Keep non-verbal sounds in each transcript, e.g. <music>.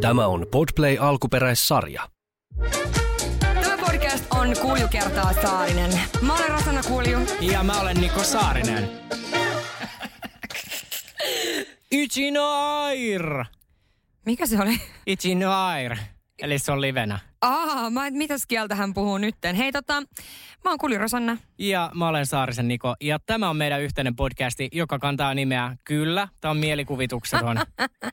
Tämä on Podplay alkuperäissarja. Tämä podcast on Kulju kertaa Saarinen. Mä olen Rosanna Kulju. Ja mä olen Niko Saarinen. Ichinair! Mikä se oli? Ichinair. Eli se on livenä. Aa, mä, mitäs kieltä hän puhuu nytten? Hei tota, mä oon Kulju Rosanna. Ja mä olen Saarisen Niko. Ja tämä on meidän yhteinen podcasti, joka kantaa nimeä Kyllä. Tämä on mielikuvitukseton.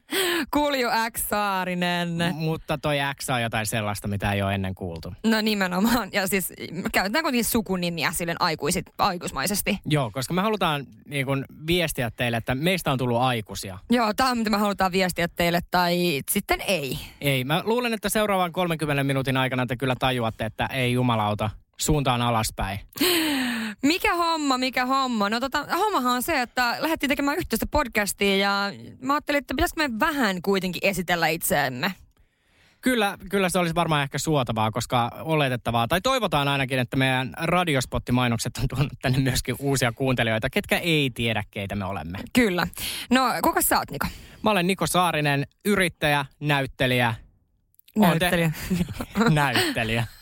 <laughs> Kulju X Saarinen. mutta toi X on jotain sellaista, mitä ei ole ennen kuultu. No nimenomaan. Ja siis käytetään kuitenkin sukunimiä silleen aikuisit, aikuismaisesti. Joo, koska me halutaan niin kun, viestiä teille, että meistä on tullut aikuisia. Joo, tämä on mitä me halutaan viestiä teille, tai sitten ei. Ei, mä luulen, että seuraavan 30 minuutin aikana te kyllä tajuatte, että ei jumalauta, suuntaan alaspäin. <gasps> Mikä homma, mikä homma? No tota, hommahan on se, että lähdettiin tekemään yhteistä podcastia ja mä ajattelin, että pitäisikö me vähän kuitenkin esitellä itseämme. Kyllä, kyllä se olisi varmaan ehkä suotavaa, koska oletettavaa, tai toivotaan ainakin, että meidän radiospottimainokset on tuonut tänne myöskin uusia kuuntelijoita, ketkä ei tiedä, keitä me olemme. Kyllä. No, kuka sä oot, Niko? Mä olen Niko Saarinen, yrittäjä, näyttelijä. Oon te- Näyttelijä. <laughs>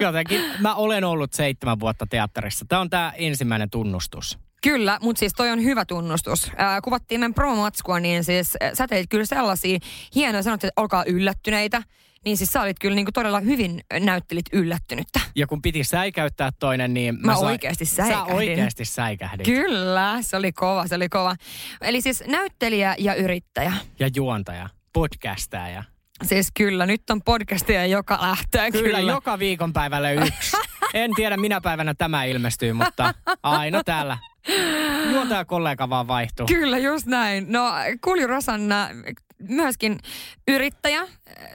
Jotenkin mä olen ollut seitsemän vuotta teatterissa. Tämä on tämä ensimmäinen tunnustus. Kyllä, mutta siis toi on hyvä tunnustus. Ää, kuvattiin meidän promomatskua, niin siis ä, sä teit kyllä sellaisia hienoja, sanot, että olkaa yllättyneitä. Niin siis sä olit kyllä niinku todella hyvin näyttelit yllättynyttä. Ja kun piti säikäyttää toinen, niin... Mä oikeasti Sä säikähdin. oikeasti säikähdit. Kyllä, se oli kova, se oli kova. Eli siis näyttelijä ja yrittäjä. ja juontaja, podcastaja. Siis kyllä, nyt on podcastia joka lähtee. Kyllä, Kyllä, joka viikonpäivälle yksi. En tiedä minä päivänä tämä ilmestyy, mutta aina täällä. Juontaja kollega vaan vaihtuu. Kyllä, just näin. No, Kulju Rosanna, myöskin yrittäjä,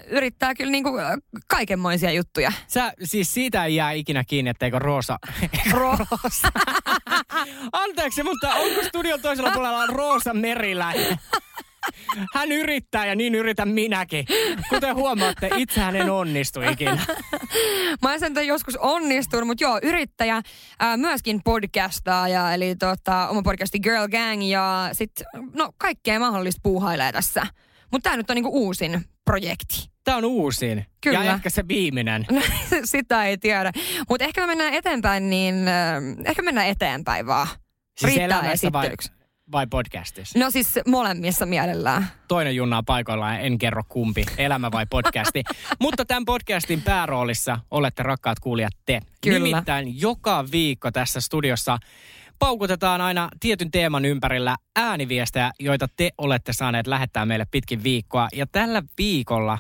yrittää kyllä niinku kaikenmoisia juttuja. Sä, siis siitä ei jää ikinä kiinni, etteikö Roosa... <laughs> Roosa. Anteeksi, mutta onko studion toisella puolella Roosa Meriläinen? <laughs> Hän yrittää ja niin yritän minäkin. Kuten huomaatte, itsehän en onnistu ikinä. Mä en sen joskus onnistunut, mutta joo, yrittäjä, ää, myöskin podcastaaja, eli tota, oma podcasti Girl Gang ja sit, no kaikkea mahdollista puuhailee tässä. Mutta tämä nyt on niinku uusin projekti. Tämä on uusin. Kyllä. Ja ehkä se viimeinen. No, <laughs> Sitä ei tiedä. Mutta ehkä me mennään eteenpäin, niin äh, ehkä mennään eteenpäin vaan. Siis Riittää elämässä vai, esittelyksi. Vai podcastissa? No siis molemmissa mielellään. Toinen junnaa paikoillaan, en kerro kumpi, elämä vai podcasti. <laughs> Mutta tämän podcastin pääroolissa olette rakkaat kuulijat te. Kyllä. Nimittäin joka viikko tässä studiossa paukutetaan aina tietyn teeman ympärillä ääniviestejä, joita te olette saaneet lähettää meille pitkin viikkoa. Ja tällä viikolla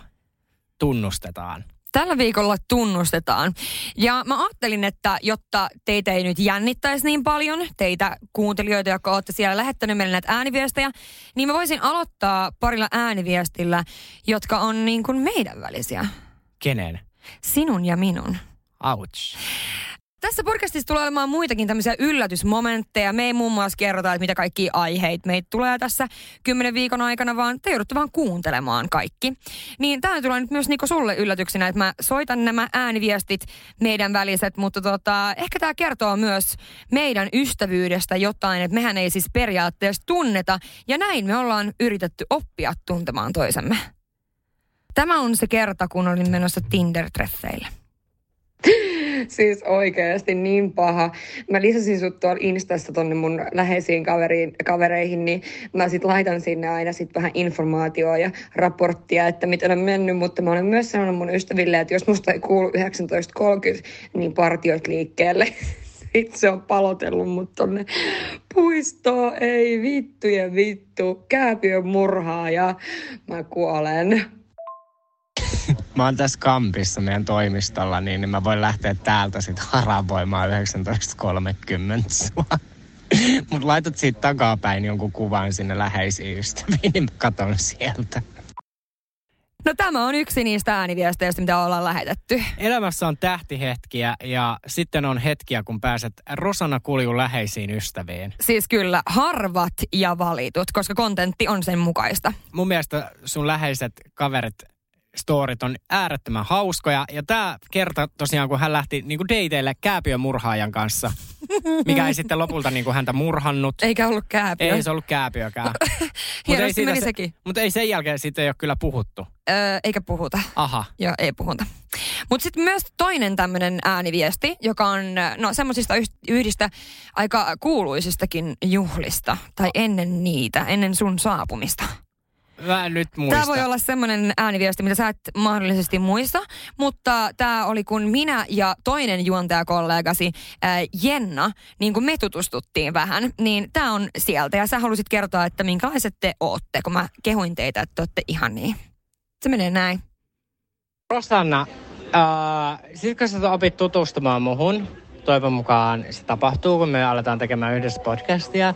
tunnustetaan. Tällä viikolla tunnustetaan. Ja mä ajattelin, että jotta teitä ei nyt jännittäisi niin paljon, teitä kuuntelijoita, jotka olette siellä lähettänyt meille näitä ääniviestejä, niin mä voisin aloittaa parilla ääniviestillä, jotka on niin kuin meidän välisiä. Kenen? Sinun ja minun. Ouch. Tässä podcastissa tulee olemaan muitakin tämmöisiä yllätysmomentteja. Me ei muun muassa kerrota, että mitä kaikki aiheita meitä tulee tässä kymmenen viikon aikana, vaan te joudutte vaan kuuntelemaan kaikki. Niin tämä tulee nyt myös Niko sulle yllätyksenä, että mä soitan nämä ääniviestit meidän väliset, mutta tota, ehkä tämä kertoo myös meidän ystävyydestä jotain, että mehän ei siis periaatteessa tunneta, ja näin me ollaan yritetty oppia tuntemaan toisemme. Tämä on se kerta, kun olin menossa Tinder-treffeille. <laughs> Siis oikeasti niin paha. Mä lisäsin sut tuolla Instassa tonne mun läheisiin kaveriin, kavereihin, niin mä sit laitan sinne aina sit vähän informaatiota ja raporttia, että miten on mennyt, mutta mä olen myös sanonut mun ystäville, että jos musta ei kuulu 19.30, niin partiot liikkeelle. <laughs> Sitten se on palotellut mut tonne puistoon, ei vittu ja vittu, kääpiön murhaa ja mä kuolen. Mä oon tässä kampissa meidän toimistolla, niin mä voin lähteä täältä sitten haravoimaan 19.30 sua. <laughs> Mut laitat siitä takapäin jonkun kuvan sinne läheisiin ystäviin, niin mä katon sieltä. No tämä on yksi niistä ääniviesteistä, mitä ollaan lähetetty. Elämässä on tähtihetkiä ja sitten on hetkiä, kun pääset Rosanna Kuljun läheisiin ystäviin. Siis kyllä harvat ja valitut, koska kontentti on sen mukaista. Mun mielestä sun läheiset kaverit storit on äärettömän hauskoja. Ja tämä kerta tosiaan, kun hän lähti niin kuin dateille kääpiömurhaajan kanssa, mikä ei sitten lopulta niin kuin häntä murhannut. Eikä ollut kääpiö. Ei se ollut kääpiökään. <laughs> Hienosti meni se, sekin. Mutta ei sen jälkeen sitten ei ole kyllä puhuttu. Öö, eikä puhuta. Aha. Joo, ei puhuta. Mutta sitten myös toinen tämmöinen ääniviesti, joka on no semmoisista yhdistä aika kuuluisistakin juhlista. Tai ennen niitä, ennen sun saapumista. Mä en nyt muista. Tämä voi olla semmoinen ääniviesti, mitä sä et mahdollisesti muista, mutta tämä oli kun minä ja toinen juontajakollegasi ää, Jenna, niin kun me tutustuttiin vähän, niin tämä on sieltä. Ja sä halusit kertoa, että minkälaiset te ootte, kun mä kehuin teitä, että te ootte ihan niin. Se menee näin. Rosanna, äh, sit kun sä opit tutustumaan muhun, toivon mukaan se tapahtuu, kun me aletaan tekemään yhdessä podcastia,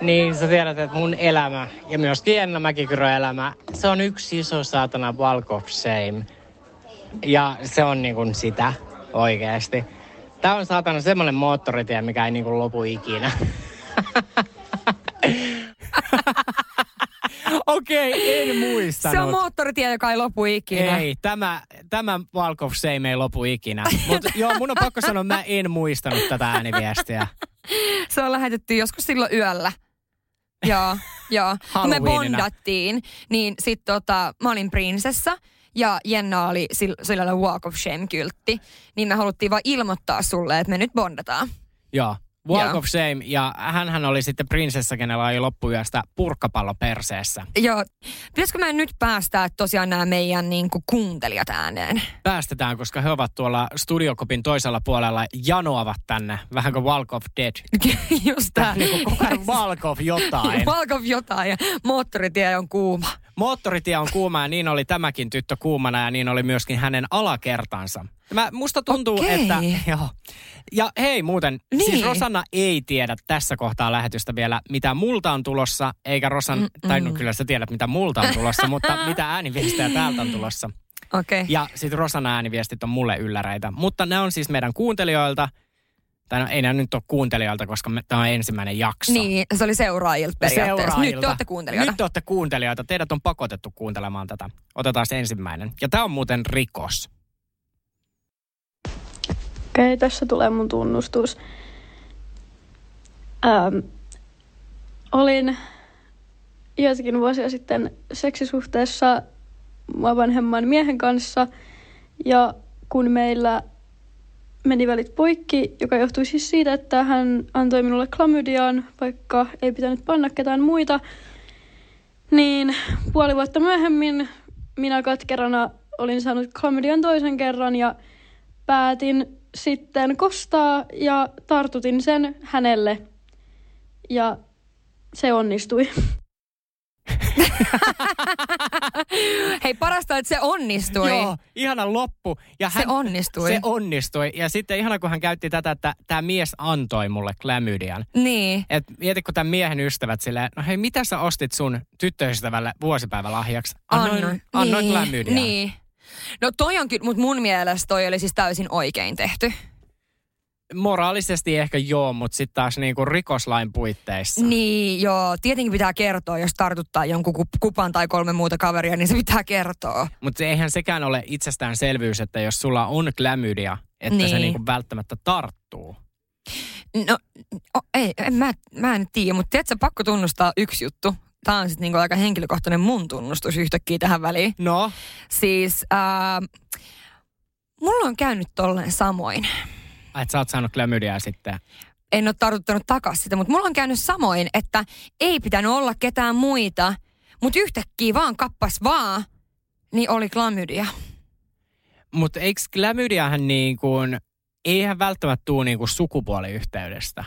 niin sä tiedät, että mun elämä ja myös Tienna Mäkikyrön elämä, se on yksi iso saatana walk of shame. Ja se on niin kuin sitä oikeasti. Tää on saatana semmonen moottoritie, mikä ei niin kuin lopu ikinä. <laughs> Okei, okay, en muistanut. Se on moottoritie, joka ei lopu ikinä. Ei, tämä, tämä Walk of Shame ei lopu ikinä. Mutta <laughs> joo, mun on pakko sanoa, mä en muistanut tätä ääniviestiä. Se on lähetetty joskus silloin yöllä. <laughs> Joo, joo. Kun me bondattiin, niin sit tota, mä olin prinsessa ja Jenna oli sillä Walk of Shame-kyltti. Niin me haluttiin vaan ilmoittaa sulle, että me nyt bondataan. Joo. Walk Joo. of Shame, ja hän oli sitten prinsessa, kenellä oli loppuyöstä purkkapallo perseessä. Joo. Pitäisikö me nyt päästää tosiaan nämä meidän niin kuin, kuuntelijat ääneen? Päästetään, koska he ovat tuolla studiokopin toisella puolella janoavat tänne, vähän kuin Walk of Dead. <laughs> Just tämä. niin kuin koko ajan Walk of jotain. <laughs> Walk of jotain, ja moottoritie on kuuma. Moottoritie on kuuma, ja niin oli tämäkin tyttö kuumana, ja niin oli myöskin hänen alakertansa. Mä, musta tuntuu, Okei. että... <laughs> Joo. Ja hei muuten, siis Niin. siis Rosanna ei tiedä tässä kohtaa lähetystä vielä, mitä multa on tulossa, eikä Rosan, Mm-mm. tai no kyllä sä tiedät, mitä multa on tulossa, mutta <laughs> mitä ääniviestejä täältä on tulossa. Okei. Okay. Ja sitten Rosanna ääniviestit on mulle ylläreitä. Mutta ne on siis meidän kuuntelijoilta, tai no ei nämä nyt ole kuuntelijoilta, koska tämä on ensimmäinen jakso. Niin, se oli seuraajilta periaatteessa. Nyt te Seuraajilta. olette kuuntelijoita. Nyt te olette kuuntelijoita. Teidät on pakotettu kuuntelemaan tätä. Otetaan se ensimmäinen. Ja tämä on muuten rikos. Okei, tässä tulee mun tunnustus. Ähm, olin joitakin vuosia sitten seksisuhteessa mua vanhemman miehen kanssa ja kun meillä meni välit poikki, joka johtui siis siitä, että hän antoi minulle klamydiaan, vaikka ei pitänyt panna ketään muita, niin puoli vuotta myöhemmin minä katkerana olin saanut klamydian toisen kerran ja päätin sitten kostaa ja tartutin sen hänelle. Ja se onnistui. <laughs> Hei, parasta, että se onnistui. Joo, ihana loppu. Ja Se onnistui. Se onnistui. Ja sitten ihana, kun hän käytti tätä, että tämä mies antoi mulle klamydian. Niin. Et mieti, kun tämän miehen ystävät silleen, no hei, mitä sä ostit sun tyttöystävälle vuosipäivälahjaksi? Annoin, annoin niin. klamydian. Niin. No toi on kyllä, mutta mun mielestä toi oli siis täysin oikein tehty. Moraalisesti ehkä joo, mutta sitten taas niinku rikoslain puitteissa. Niin, joo. Tietenkin pitää kertoa, jos tartuttaa jonkun kup- kupan tai kolme muuta kaveria, niin se pitää kertoa. Mutta eihän sekään ole itsestäänselvyys, että jos sulla on klamydia, että niin. se Niin. niinku välttämättä tarttuu. No, o, ei, en, mä, mä en tiedä, mutta tiedätkö, pakko tunnustaa yksi juttu. Tämä on sitten niinku aika henkilökohtainen mun tunnustus yhtäkkiä tähän väliin. No, Siis, ää, mulla on käynyt tolleen samoin. Että sä oot saanut klamydiaa sitten. En ole tartuttanut takaisin sitä, mutta mulla on käynyt samoin, että ei pitänyt olla ketään muita, mutta yhtäkkiä vaan kappas vaan, niin oli klamydia. Mutta eikö klamydiahan niin kuin, eihän välttämättä tuu niin kuin sukupuoliyhteydestä.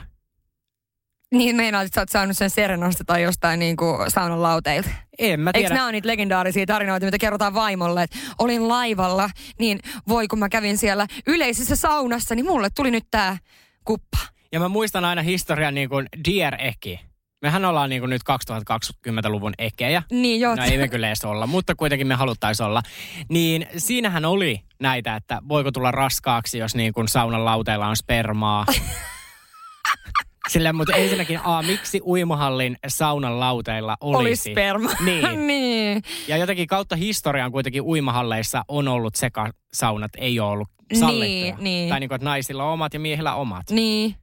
Niin meinaat, että sä oot saanut sen Serenosta tai jostain niin kuin saunan lauteilta. En mä Eikö tiedä. nämä ole niitä legendaarisia tarinoita, mitä kerrotaan vaimolle, että olin laivalla, niin voi kun mä kävin siellä yleisessä saunassa, niin mulle tuli nyt tää kuppa. Ja mä muistan aina historian niin kuin Dear Eki. Mehän ollaan niin kuin nyt 2020-luvun ekejä. Niin joo. No ei me kyllä edes olla, mutta kuitenkin me haluttaisiin olla. Niin siinähän oli näitä, että voiko tulla raskaaksi, jos niin kuin saunan lauteilla on spermaa. <laughs> Sillä, mutta ensinnäkin, a, miksi uimahallin saunan lauteilla olisi? Oli sperma. Niin. <laughs> niin. Ja jotenkin kautta historian kuitenkin uimahalleissa on ollut sekasaunat, ei ole ollut sallittuja. Niin, niin. Tai niin kuin, että naisilla on omat ja miehillä omat. Niin.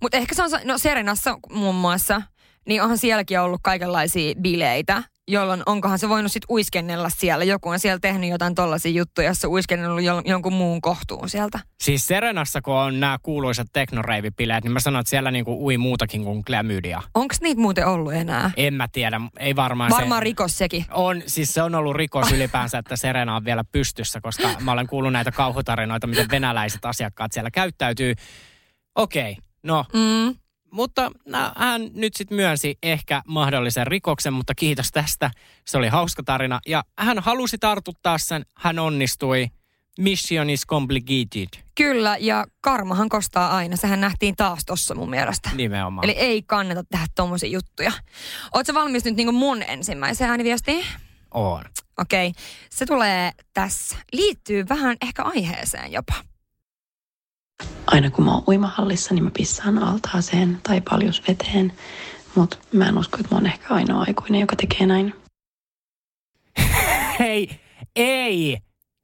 Mutta ehkä se on, no Serenassa muun muassa, niin onhan sielläkin ollut kaikenlaisia bileitä, jolloin onkohan se voinut sitten uiskennella siellä. Joku on siellä tehnyt jotain tollaisia juttuja, jossa uiskennellut jo, jonkun muun kohtuun sieltä. Siis Serenassa, kun on nämä kuuluisat teknoreivipileet, niin mä sanon, että siellä niinku ui muutakin kuin klamydia. Onko niitä muuten ollut enää? En mä tiedä, ei varmaan Varmaan se... rikos sekin. On, siis se on ollut rikos ylipäänsä, että Serena on vielä pystyssä, koska mä olen kuullut näitä kauhutarinoita, miten venäläiset asiakkaat siellä käyttäytyy. Okei, okay, no Mm. Mutta nä, hän nyt sitten myönsi ehkä mahdollisen rikoksen, mutta kiitos tästä. Se oli hauska tarina. Ja hän halusi tartuttaa sen, hän onnistui. Mission is complicated. Kyllä, ja karmahan kostaa aina. Sehän nähtiin taas tossa mun mielestä. Nimenomaan. Eli ei kannata tehdä tommosia juttuja. Oletko valmis nyt niinku mun ensimmäiseen ääniviestiin? on. Okei, okay. se tulee tässä. Liittyy vähän ehkä aiheeseen jopa. Aina kun mä oon uimahallissa, niin mä pissaan altaaseen tai paljusveteen. Mutta mä en usko, että mä oon ehkä ainoa aikuinen, joka tekee näin. <laughs> Hei, ei,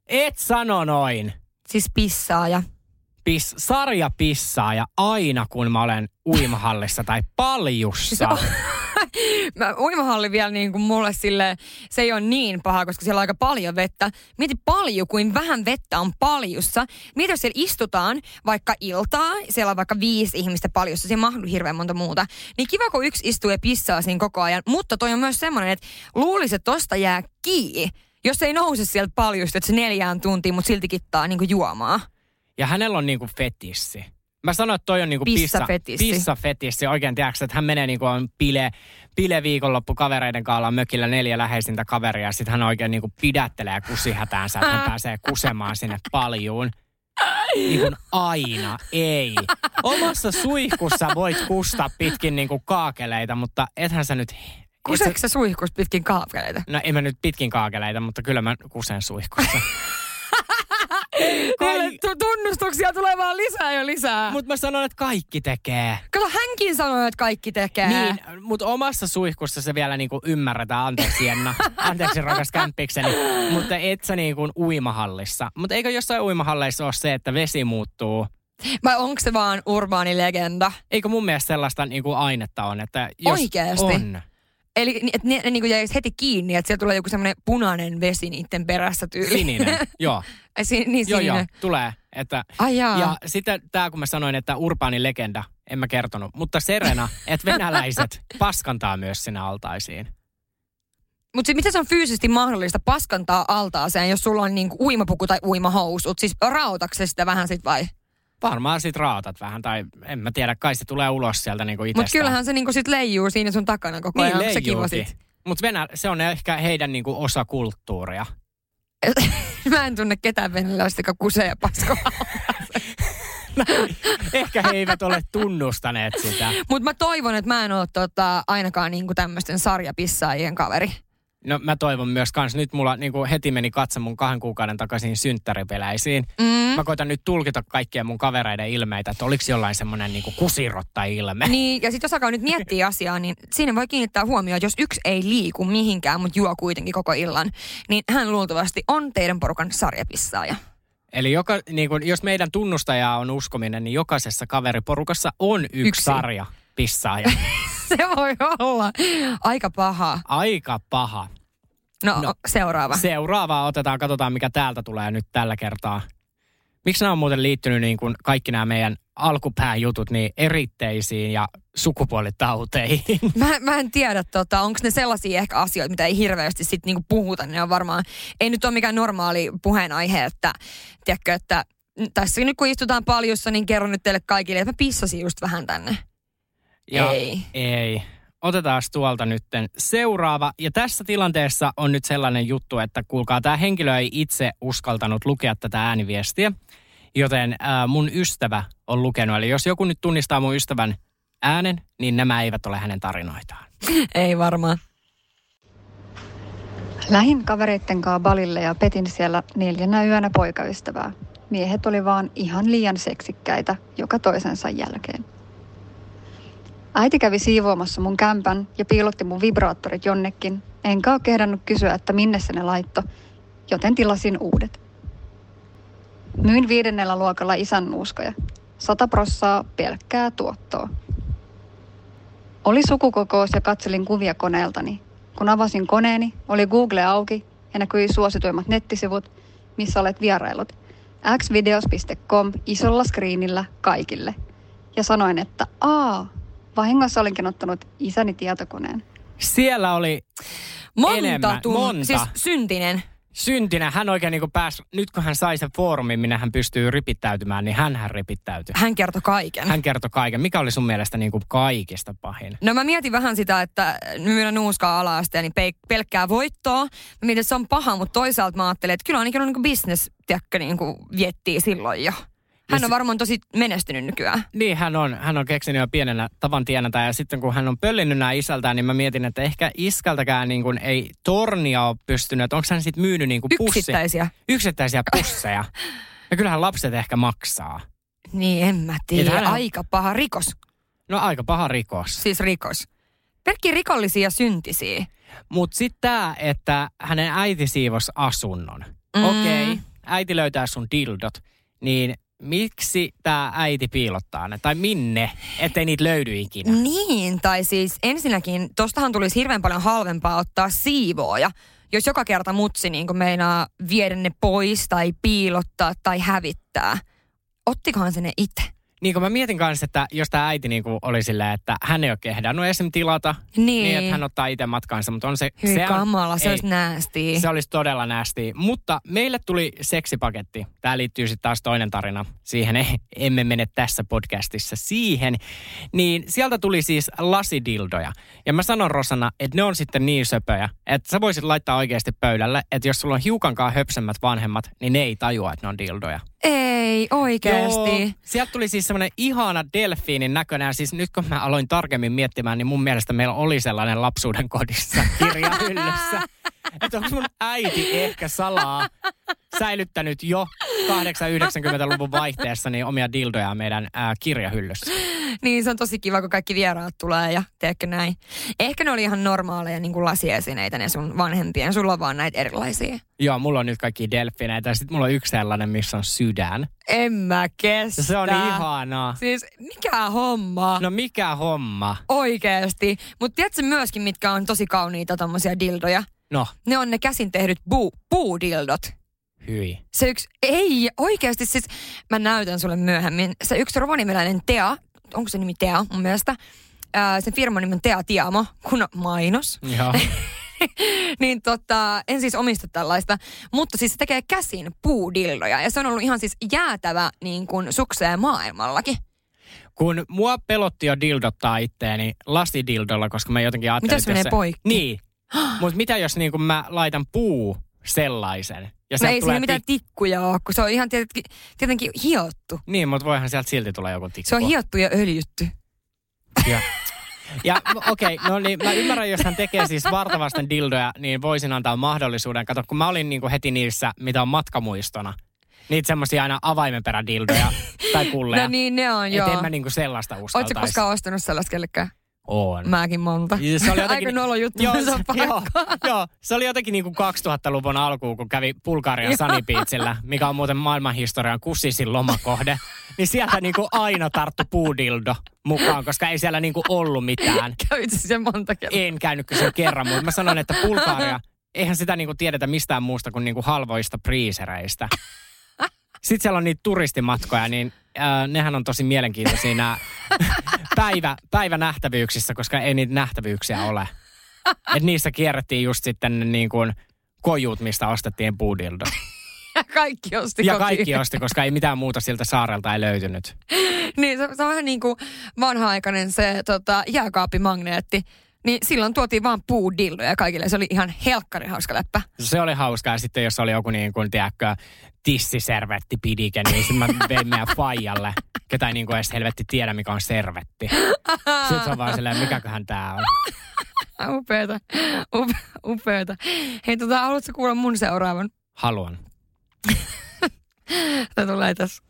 et sano noin. Siis pissaaja. Pis, sarja pissaa ja aina kun mä olen uimahallissa tai paljussa. Mä, uimahalli vielä niin kuin mulle sille, se ei ole niin paha, koska siellä on aika paljon vettä. Mieti paljon kuin vähän vettä on paljussa. Mieti, jos siellä istutaan vaikka iltaa, siellä on vaikka viisi ihmistä paljussa, siinä mahtuu hirveän monta muuta. Niin kiva, kun yksi istuu ja pissaa siinä koko ajan. Mutta toi on myös semmoinen, että luulisi, että tosta jää kiinni. Jos ei nouse sieltä paljusta, että se neljään tuntiin, mutta silti kittaa niin kuin juomaa. Ja hänellä on niinku fetissi. Mä sanoin, että toi on niinku pissa, Pissafetissi. pissafetissi. Oikein tiedätkö, että hän menee niinku on bile, bile viikonloppu kavereiden kanssa on mökillä neljä läheisintä kaveria. Ja sitten hän oikein niinku pidättelee kusihätäänsä, että hän <laughs> pääsee kusemaan sinne paljuun. Niin kuin aina, ei. Omassa suihkussa voit kustaa pitkin niinku kaakeleita, mutta ethän sä nyt... Kuseeko sä suihkus pitkin kaapeleita? No en mä nyt pitkin kaakeleita, mutta kyllä mä kusen suihkussa. <laughs> Tu- tunnustuksia tulee vaan lisää ja lisää. Mutta mä sanon, että kaikki tekee. Kato, hänkin sanoi, että kaikki tekee. Niin, mutta omassa suihkussa se vielä niinku ymmärretään, anteeksi Jenna, <laughs> anteeksi rakas kämppikseni, mutta et sä niinku uimahallissa. Mutta eikö jossain uimahalleissa ole se, että vesi muuttuu? Vai onko se vaan urbaani legenda? Eikö mun mielestä sellaista niinku ainetta on, että jos Oikeesti? on. Eli ni- että ne, ne niin jäisi heti kiinni, että siellä tulee joku semmoinen punainen vesi niiden perässä tyyli. Sininen, <laughs> joo. Ai, si- niin joo, joo, tulee. Että, Ai jaa. ja sitten tämä, kun mä sanoin, että urbaani legenda, en mä kertonut. Mutta Serena, että venäläiset <laughs> paskantaa myös sinne altaisiin. Mutta miten se on fyysisesti mahdollista paskantaa altaaseen, jos sulla on niinku uimapuku tai uimahousut? Siis rautatko se sitä vähän sit vai? Varmaan sit raatat vähän, tai en mä tiedä, kai se tulee ulos sieltä niinku itsestään. Mutta kyllähän se niinku sit leijuu siinä sun takana koko Niin ajan. Se kiva sit? Mutta Venä, se on ehkä heidän niinku osa kulttuuria. <laughs> Mä en tunne ketään venäläistä, joka kusee ja paskoo. <laughs> ehkä he eivät ole tunnustaneet sitä. Mutta mä toivon, että mä en ole tota, ainakaan niinku tämmöisten sarjapissaajien kaveri. No mä toivon myös kans, nyt mulla niinku heti meni katse mun kahden kuukauden takaisin synttäripeläisiin. Mm. Mä koitan nyt tulkita kaikkien mun kavereiden ilmeitä, että oliko jollain semmonen niinku kusirotta ilme. Niin, ja sitten jos alkaa nyt miettiä asiaa, niin siinä voi kiinnittää huomioon, että jos yksi ei liiku mihinkään, mutta juo kuitenkin koko illan, niin hän luultavasti on teidän porukan sarjapissaaja. Eli joka, niinku, jos meidän tunnustajaa on uskominen, niin jokaisessa kaveriporukassa on yksi, Yksi. yksi. sarja pissaaja. <laughs> <laughs> Se voi olla aika paha. Aika paha. No, no. Seuraava. Se... Seuraavaa otetaan, katsotaan mikä täältä tulee nyt tällä kertaa. Miksi nämä on muuten liittynyt niin kuin kaikki nämä meidän alkupääjutut niin eritteisiin ja sukupuolitauteihin? <laughs> Mä, mä en tiedä, tota, onko ne sellaisia ehkä asioita, mitä ei hirveästi sit niinku puhuta. Ne on varmaan, ei nyt ole mikään normaali puheenaihe, että tiedätkö, että tässä nyt kun istutaan paljossa, niin kerron nyt teille kaikille, että mä pissasin just vähän tänne. Ja Ei. Ei. Otetaan tuolta nytten seuraava. Ja tässä tilanteessa on nyt sellainen juttu, että kuulkaa, tämä henkilö ei itse uskaltanut lukea tätä ääniviestiä. Joten äh, mun ystävä on lukenut. Eli jos joku nyt tunnistaa mun ystävän äänen, niin nämä eivät ole hänen tarinoitaan. <laughs> Ei varmaan. Lähin kavereitten kanssa balille ja petin siellä neljänä yönä poikaystävää. Miehet oli vaan ihan liian seksikkäitä joka toisensa jälkeen. Äiti kävi siivoamassa mun kämpän ja piilotti mun vibraattorit jonnekin, enkä ole kehdannut kysyä, että minne se ne laitto, joten tilasin uudet. Myin viidennellä luokalla isän nuuskoja. Sata prossaa pelkkää tuottoa. Oli sukukokous ja katselin kuvia koneeltani. Kun avasin koneeni, oli Google auki ja näkyi suosituimmat nettisivut, missä olet vierailut. xvideos.com isolla screenillä kaikille. Ja sanoin, että aa, vahingossa olinkin ottanut isäni tietokoneen. Siellä oli Monta, Enemmän, tun- monta. siis syntinen. syntinen. Hän oikein niin pääsi, nyt kun hän sai sen foorumin, minne hän pystyy ripittäytymään, niin hän hän ripittäytyi. Hän kertoi kaiken. Hän kertoi kaiken. Mikä oli sun mielestä niin kuin kaikista pahin? No mä mietin vähän sitä, että myydä nuuskaa ala-asteen, niin pe- pelkkää voittoa. Mä mietin, että se on paha, mutta toisaalta mä ajattelin, että kyllä ainakin on niin business, tiedätkö, niin kuin viettii silloin jo. Hän on varmaan tosi menestynyt nykyään. Niin, hän on, hän on keksinyt jo pienenä tavan tienata ja sitten kun hän on pöllinyt nämä isältään, niin mä mietin, että ehkä iskältäkään niin kuin ei tornia ole pystynyt, että onko hän sitten myynyt niin kuin pussi, Yksittäisiä. yksittäisiä pusseja. Ja kyllähän lapset ehkä maksaa. Niin, en mä tiedä. Hän- Aika paha rikos. No aika paha rikos. Siis rikos. Pelkkiä rikollisia syntisiä. Mutta sitten tämä, että hänen äiti siivos asunnon. Mm. Okei, okay, äiti löytää sun dildot, niin miksi tämä äiti piilottaa ne? Tai minne, ettei niitä löydy ikinä? Niin, tai siis ensinnäkin, tostahan tulisi hirveän paljon halvempaa ottaa siivooja, jos joka kerta mutsi niin meinaa viedä ne pois tai piilottaa tai hävittää. Ottikohan se ne itse? Niin kuin mä mietin kanssa, että jos tämä äiti niin kuin oli silleen, että hän ei ole kehdannut esim. tilata, Niin. niin että hän ottaa itse matkaansa, mutta on se... Hyi se on- kamala, se ei, olisi näästiä. Se olisi todella nästi. Mutta meille tuli seksipaketti. Tämä liittyy sitten taas toinen tarina. Siihen ei, emme mene tässä podcastissa siihen. Niin sieltä tuli siis lasidildoja. Ja mä sanon Rosanna, että ne on sitten niin söpöjä, että sä voisit laittaa oikeasti pöydälle, että jos sulla on hiukankaan höpsemmät vanhemmat, niin ne ei tajua, että ne on dildoja. Ei, oikeasti. Joo, sieltä tuli siis semmoinen ihana delfiinin näköinen. Siis nyt kun mä aloin tarkemmin miettimään, niin mun mielestä meillä oli sellainen lapsuuden kodissa kirjahyllyssä. <laughs> että onko mun äiti ehkä salaa säilyttänyt jo 8-90-luvun vaihteessa niin omia dildoja meidän ää, kirjahyllyssä. Niin, se on tosi kiva, kun kaikki vieraat tulee ja teekö näin. Ehkä ne oli ihan normaaleja niin kuin lasiesineitä ne sun vanhempien. Sulla on vaan näitä erilaisia. Joo, mulla on nyt kaikki delfineitä ja sitten mulla on yksi sellainen, missä on sydän. En mä kestä. Se on ihanaa. Siis mikä homma? No mikä homma? Oikeesti. Mutta tiedätkö myöskin, mitkä on tosi kauniita tommosia dildoja? No, Ne on ne käsin tehdyt puu, puudildot. Hyi. Se yksi, ei oikeasti siis, mä näytän sulle myöhemmin. Se yksi rovanimeläinen Tea, onko se nimi Tea mun mielestä? Ää, sen firman nimi on Tea Tiamo, kun mainos. Joo. <laughs> niin tota, en siis omista tällaista, mutta siis se tekee käsin puudildoja. Ja se on ollut ihan siis jäätävä niin kuin sukseen maailmallakin. Kun mua pelotti jo dildottaa itteeni lasidildolla, koska mä jotenkin ajattelin, Mitä että menee se... poikki? Niin. <gasps> Mutta mitä jos niin kun mä laitan puu sellaisen? Ja No ei tulee siinä mitään tik- tikkuja ole, kun se on ihan tietenkin, tietenkin hiottu. Niin, mutta voihan sieltä silti tulla joku tikku. Se on hiottu ja öljytty. Ja, ja okei, okay, no niin, mä ymmärrän, jos hän tekee siis vartavasten dildoja, niin voisin antaa mahdollisuuden. Kato, kun mä olin niin kuin heti niissä, mitä on matkamuistona. Niitä semmoisia aina avaimenperädildoja tai <laughs> kulleja. No niin, ne on Et joo. en mä niinku sellaista Oletko uskaltaisi. koskaan ostanut sellaista kellekään? On. Mäkin monta. Ja se oli <laughs> jotenkin, Aika nolo juttu, joo, se joo, joo, se oli jotenkin niin kuin 2000-luvun alkuun, kun kävi Bulgarian Sanipiitsillä, mikä on muuten maailmanhistorian kussisin lomakohde. Niin sieltä niin kuin aina tarttu puudildo mukaan, koska ei siellä niin kuin ollut mitään. Käyt sen monta kertaa. En käynyt sen kerran, mutta mä sanoin, että Bulgaria, <laughs> eihän sitä niin kuin tiedetä mistään muusta kuin, niin kuin halvoista priisereistä. Sitten siellä on niitä turistimatkoja, niin äh, nehän on tosi mielenkiintoisia nämä <laughs> päivä, päivänähtävyyksissä, koska ei niitä nähtävyyksiä ole. Et niissä kierrettiin just sitten ne niin kuin kojut, mistä ostettiin puudildo. <laughs> Kaikki osti Ja kotiin. kaikki osti, koska ei mitään muuta siltä saarelta ei löytynyt. <laughs> Niin, se, se on vähän niin kuin vanha-aikainen se tota, jääkaapimagneetti. Niin silloin tuotiin vaan puudilloja kaikille. Se oli ihan helkkarin hauska läppä. Se oli hauskaa. Sitten jos oli joku niin kuin, tiedätkö, tissiservetti pidike, niin sitten mä vein meidän <laughs> faijalle, ketä ei niin kuin edes helvetti tiedä, mikä on servetti. Sitten se on vaan silleen, mikäköhän tää on. <laughs> Upeeta. Upe, upeeta. Hei, tota, haluatko kuulla mun seuraavan? Haluan. <laughs> Tämä tulee tässä.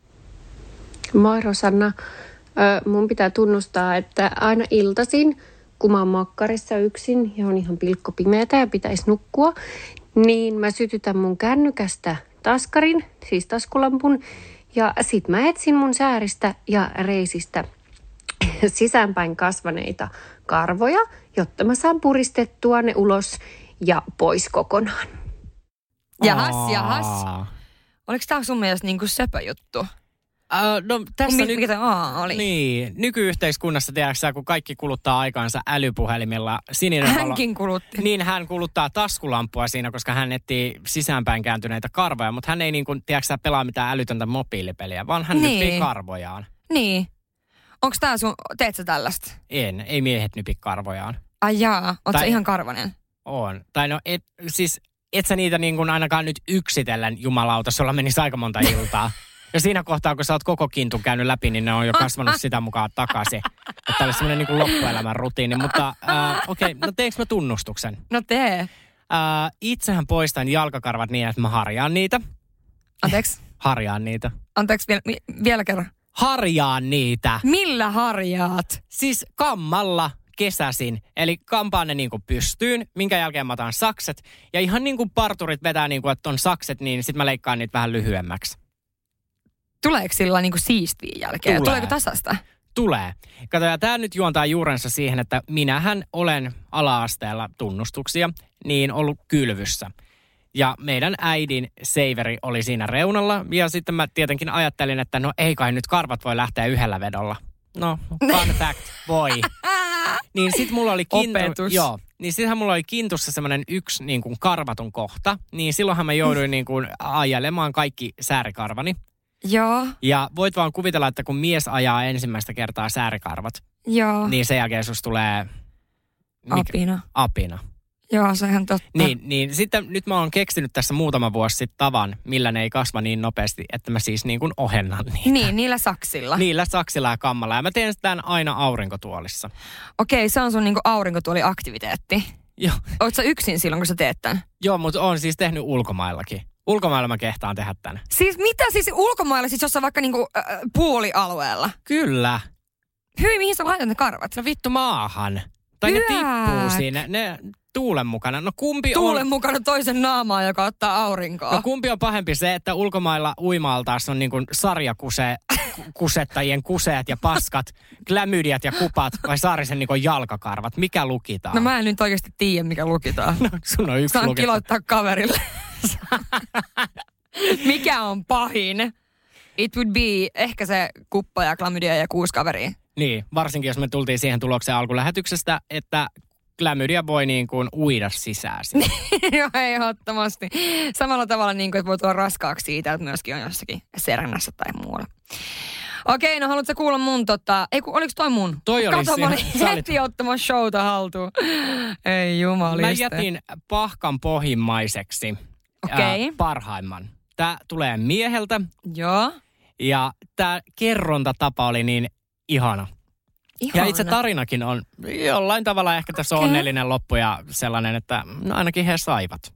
Moi Rosanna. Ö, mun pitää tunnustaa, että aina iltaisin, kun mä oon makkarissa yksin ja on ihan pilkko pimeätä ja pitäisi nukkua, niin mä sytytän mun kännykästä taskarin, siis taskulampun, ja sit mä etsin mun sääristä ja reisistä sisäänpäin kasvaneita karvoja, jotta mä saan puristettua ne ulos ja pois kokonaan. Jahas, jahas. Oliko tämä sun mielestä niinku söpö juttu? Uh, no tässä mikä tämä oli? Niin, nykyyhteiskunnassa tiedätkö kun kaikki kuluttaa aikaansa älypuhelimilla. Sininen valo- Hänkin kulutti. Niin hän kuluttaa taskulampua siinä, koska hän etsii sisäänpäin kääntyneitä karvoja, mutta hän ei niin kuin, tiedätkö, sä, pelaa mitään älytöntä mobiilipeliä, vaan hän Niin. nyppii karvojaan. Niin. Onko tää sun, teet sä tällaista? En, ei miehet nypi karvojaan. Ai jaa, oot sä Tai- ihan karvanen? On. Tai no, et, siis et sä niitä niin kuin ainakaan nyt yksitellen jumalauta, sulla menisi aika monta iltaa. <laughs> Ja siinä kohtaa, kun sä oot koko kintun käynyt läpi, niin ne on jo kasvanut sitä mukaan takaisin. Että olisi semmoinen niin kuin loppuelämän rutiini. Mutta äh, okei, okay, no teekö mä tunnustuksen? No tee. Äh, itsehän poistan jalkakarvat niin, että mä harjaan niitä. Anteeksi. Harjaan niitä. Anteeksi vielä, vielä kerran. Harjaan niitä. Millä harjaat? Siis kammalla kesäsin. Eli kampaan ne niinku pystyyn, minkä jälkeen mä otan sakset. Ja ihan niin kuin parturit vetää niin kuin, että on sakset, niin sit mä leikkaan niitä vähän lyhyemmäksi. Tuleeko sillä niinku siistiä jälkeen? Tulee. Tuleeko tasasta? Tulee. Kato, ja tämä nyt juontaa juurensa siihen, että minähän olen ala-asteella tunnustuksia, niin ollut kylvyssä. Ja meidän äidin seiveri oli siinä reunalla, ja sitten mä tietenkin ajattelin, että no ei kai nyt karvat voi lähteä yhdellä vedolla. No, fun <laughs> fact, voi. Niin sit mulla oli kintu, joo, niin sittenhän mulla oli kintussa semmoinen yksi niin kuin karvaton kohta, niin silloinhan mä jouduin niin kuin ajelemaan kaikki säärikarvani. Joo, Ja voit vaan kuvitella, että kun mies ajaa ensimmäistä kertaa säärikarvat, joo. niin sen jälkeen susta tulee... Apina. Apina. Joo, se on ihan totta. Niin, niin sitten nyt mä oon keksinyt tässä muutama vuosi sitten tavan, millä ne ei kasva niin nopeasti, että mä siis niin kuin ohennan niitä. Niin, niillä saksilla. Niillä saksilla ja kammalla. Ja mä teen sitä aina aurinkotuolissa. Okei, se on sun niinku aurinkotuoli-aktiviteetti. Joo, Oot sä yksin silloin, kun sä teet tämän? joo mutta oon siis tehnyt ulkomaillakin. Ulkomailla mä kehtaan tehdä tän. Siis mitä siis ulkomailla, siis jossain vaikka niinku äh, puolialueella? Kyllä. Hyi, mihin sä laitat ne karvat? No vittu maahan. Tai ne Hyväk. tippuu siinä. Ne tuulen mukana. No kumpi Tuulen on... mukana toisen naamaa, joka ottaa aurinkoa. No kumpi on pahempi se, että ulkomailla uimaaltaas on niin kuin sarjakuse, kusettajien kuseet ja paskat, <laughs> klämydiat ja kupat vai Saarisen niin jalkakarvat? Mikä lukitaan? No mä en nyt oikeasti tiedä, mikä lukitaan. No, sun on yksi Saan lukittu. kiloittaa kaverille. <laughs> mikä on pahin? It would be ehkä se kuppa ja klamydia ja kuusi kaveria. Niin, varsinkin jos me tultiin siihen tulokseen alkulähetyksestä, että klämydia voi niin kuin uida sisään. <laughs> Joo, ehdottomasti. Samalla tavalla niin kuin, että voi tulla raskaaksi siitä, että myöskin on jossakin serännässä tai muualla. Okei, no haluatko kuulla mun tota... Ei kun, oliko toi mun? Toi oli Kato, mä olin olit- heti ottamassa showta haltuun. Ei jumaliste. Mä jätin pahkan pohjimmaiseksi Okei. ää, parhaimman. Tää tulee mieheltä Joo. ja tämä kerrontatapa oli niin ihana. Ihana. Ja itse tarinakin on jollain tavalla ehkä tässä on Okei. onnellinen loppu ja sellainen, että no ainakin he saivat.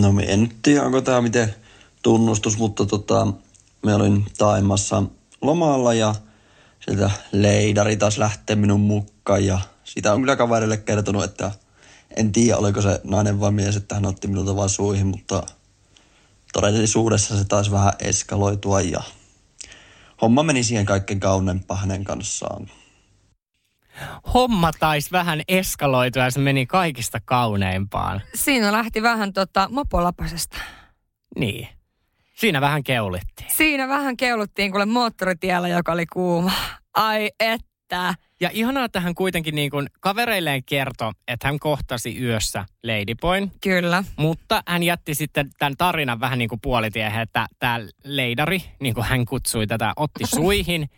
No me en nyt tiedä, onko tämä miten tunnustus, mutta tota, me olin Taimassa lomalla ja sieltä leidari taas lähtee minun mukaan ja sitä on kyllä kaverille kertonut, että en tiedä oliko se nainen vai mies, että hän otti minulta vaan suihin, mutta todellisuudessa se taisi vähän eskaloitua ja homma meni siihen kaikkein kauneimpaan hänen kanssaan. Homma taisi vähän eskaloitua ja se meni kaikista kauneimpaan. Siinä lähti vähän tota mopolapasesta. Niin. Siinä vähän keulittiin. Siinä vähän keuluttiin kuule moottoritiellä, joka oli kuuma. Ai että. Ja ihanaa, että hän kuitenkin niin kuin kavereilleen kertoi, että hän kohtasi yössä Ladyboyn. Kyllä. Mutta hän jätti sitten tämän tarinan vähän niin kuin puolitiehen, että tämä leidari, niin kuin hän kutsui tätä, otti <laughs> suihin.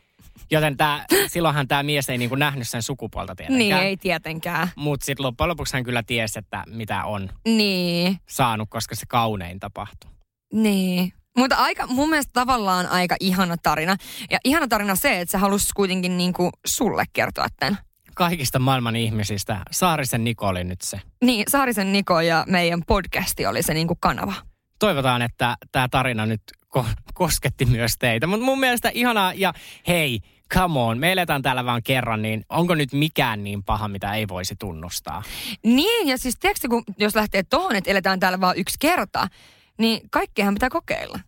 Joten tämä, silloinhan tämä mies ei niin kuin nähnyt sen sukupuolta tietenkään. Niin, ei tietenkään. Mutta sitten loppujen lopuksi hän kyllä tiesi, että mitä on Niin, saanut, koska se kaunein tapahtui. niin. Mutta aika, mun mielestä tavallaan aika ihana tarina. Ja ihana tarina se, että se halusi kuitenkin niinku sulle kertoa tämän. Kaikista maailman ihmisistä Saarisen Niko oli nyt se. Niin, Saarisen Niko ja meidän podcasti oli se niinku kanava. Toivotaan, että tämä tarina nyt ko- kosketti myös teitä. Mutta mun mielestä ihanaa ja hei, come on, me eletään täällä vaan kerran, niin onko nyt mikään niin paha, mitä ei voisi tunnustaa? Niin, ja siis tiedätkö, kun jos lähtee tohon, että eletään täällä vaan yksi kerta, niin kaikkeahan pitää kokeilla.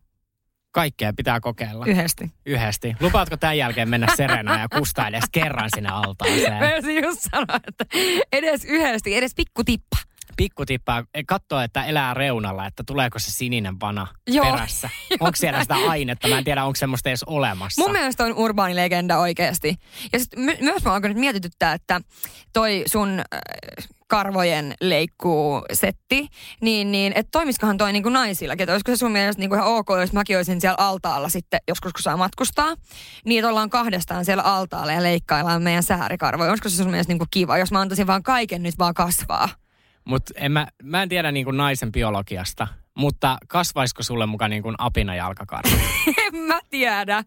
Kaikkea pitää kokeilla. Yhdesti. Yhdesti. Lupaatko tämän jälkeen mennä Serenaan ja kustaa edes kerran sinne altaaseen? Mä just sanoa, että edes yhdesti, edes pikku tippa. Pikkutippaa, katsoa, että elää reunalla, että tuleeko se sininen vana Joo. perässä. <laughs> Onko siellä sitä ainetta? Mä en tiedä, onko semmoista edes olemassa. Mun mielestä on urbaani legenda oikeasti. Ja sit my- myös mä nyt mietityttää, että toi sun äh, karvojen leikkuusetti, niin, niin että toimisikohan toi niinku naisillakin. Että olisiko se sun mielestä niinku ihan ok, jos mäkin olisin siellä altaalla sitten joskus, kun saa matkustaa. Niin, että ollaan kahdestaan siellä altaalla ja leikkaillaan meidän säärikarvoja. Olisiko se sun mielestä niinku kiva, jos mä antaisin vaan kaiken nyt vaan kasvaa? Mutta en mä, mä en tiedä niin kuin naisen biologiasta, mutta kasvaisiko sulle mukaan niin kuin apina jalkakarva? <laughs> en mä tiedä.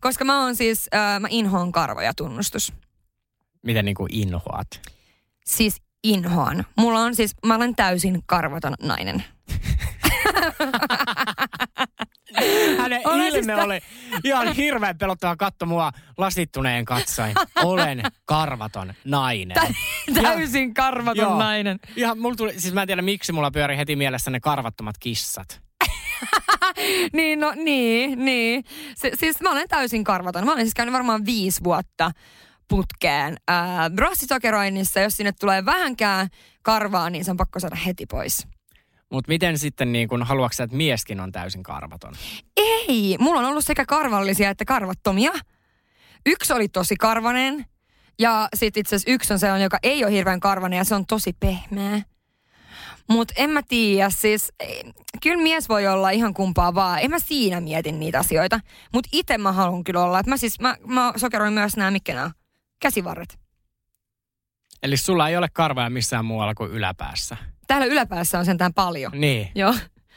Koska mä oon siis, äh, mä inhoon karvoja tunnustus. Miten niin kuin inhoat? Siis inhoan. Mulla on siis, mä olen täysin karvaton nainen. <laughs> Hänen Olen ilme siis tä- oli ihan hirveän pelottava katto mua lasittuneen katsoin. Olen karvaton nainen. täysin karvaton Joo. nainen. Ihan, mulla tuli, siis mä en tiedä miksi mulla pyöri heti mielessä ne karvattomat kissat. <laughs> niin, no niin, niin. Se, siis mä olen täysin karvaton. Mä olen siis käynyt varmaan viisi vuotta putkeen ää, brassisokeroinnissa. Jos sinne tulee vähänkään karvaa, niin se on pakko saada heti pois. Mutta miten sitten niin kun, haluatko sä, että mieskin on täysin karvaton? Ei, mulla on ollut sekä karvallisia että karvattomia. Yksi oli tosi karvanen ja sitten itse asiassa yksi on sellainen, joka ei ole hirveän karvanen ja se on tosi pehmeä. Mutta en mä tiedä, siis kyllä mies voi olla ihan kumpaa vaan. En mä siinä mietin niitä asioita. Mutta itse mä haluan kyllä olla. Et mä siis, mä, mä sokeroin myös nämä, mitkä nämä? Käsivarret. Eli sulla ei ole karvoja missään muualla kuin yläpäässä. Täällä yläpäässä on sentään paljon. Niin. Joo.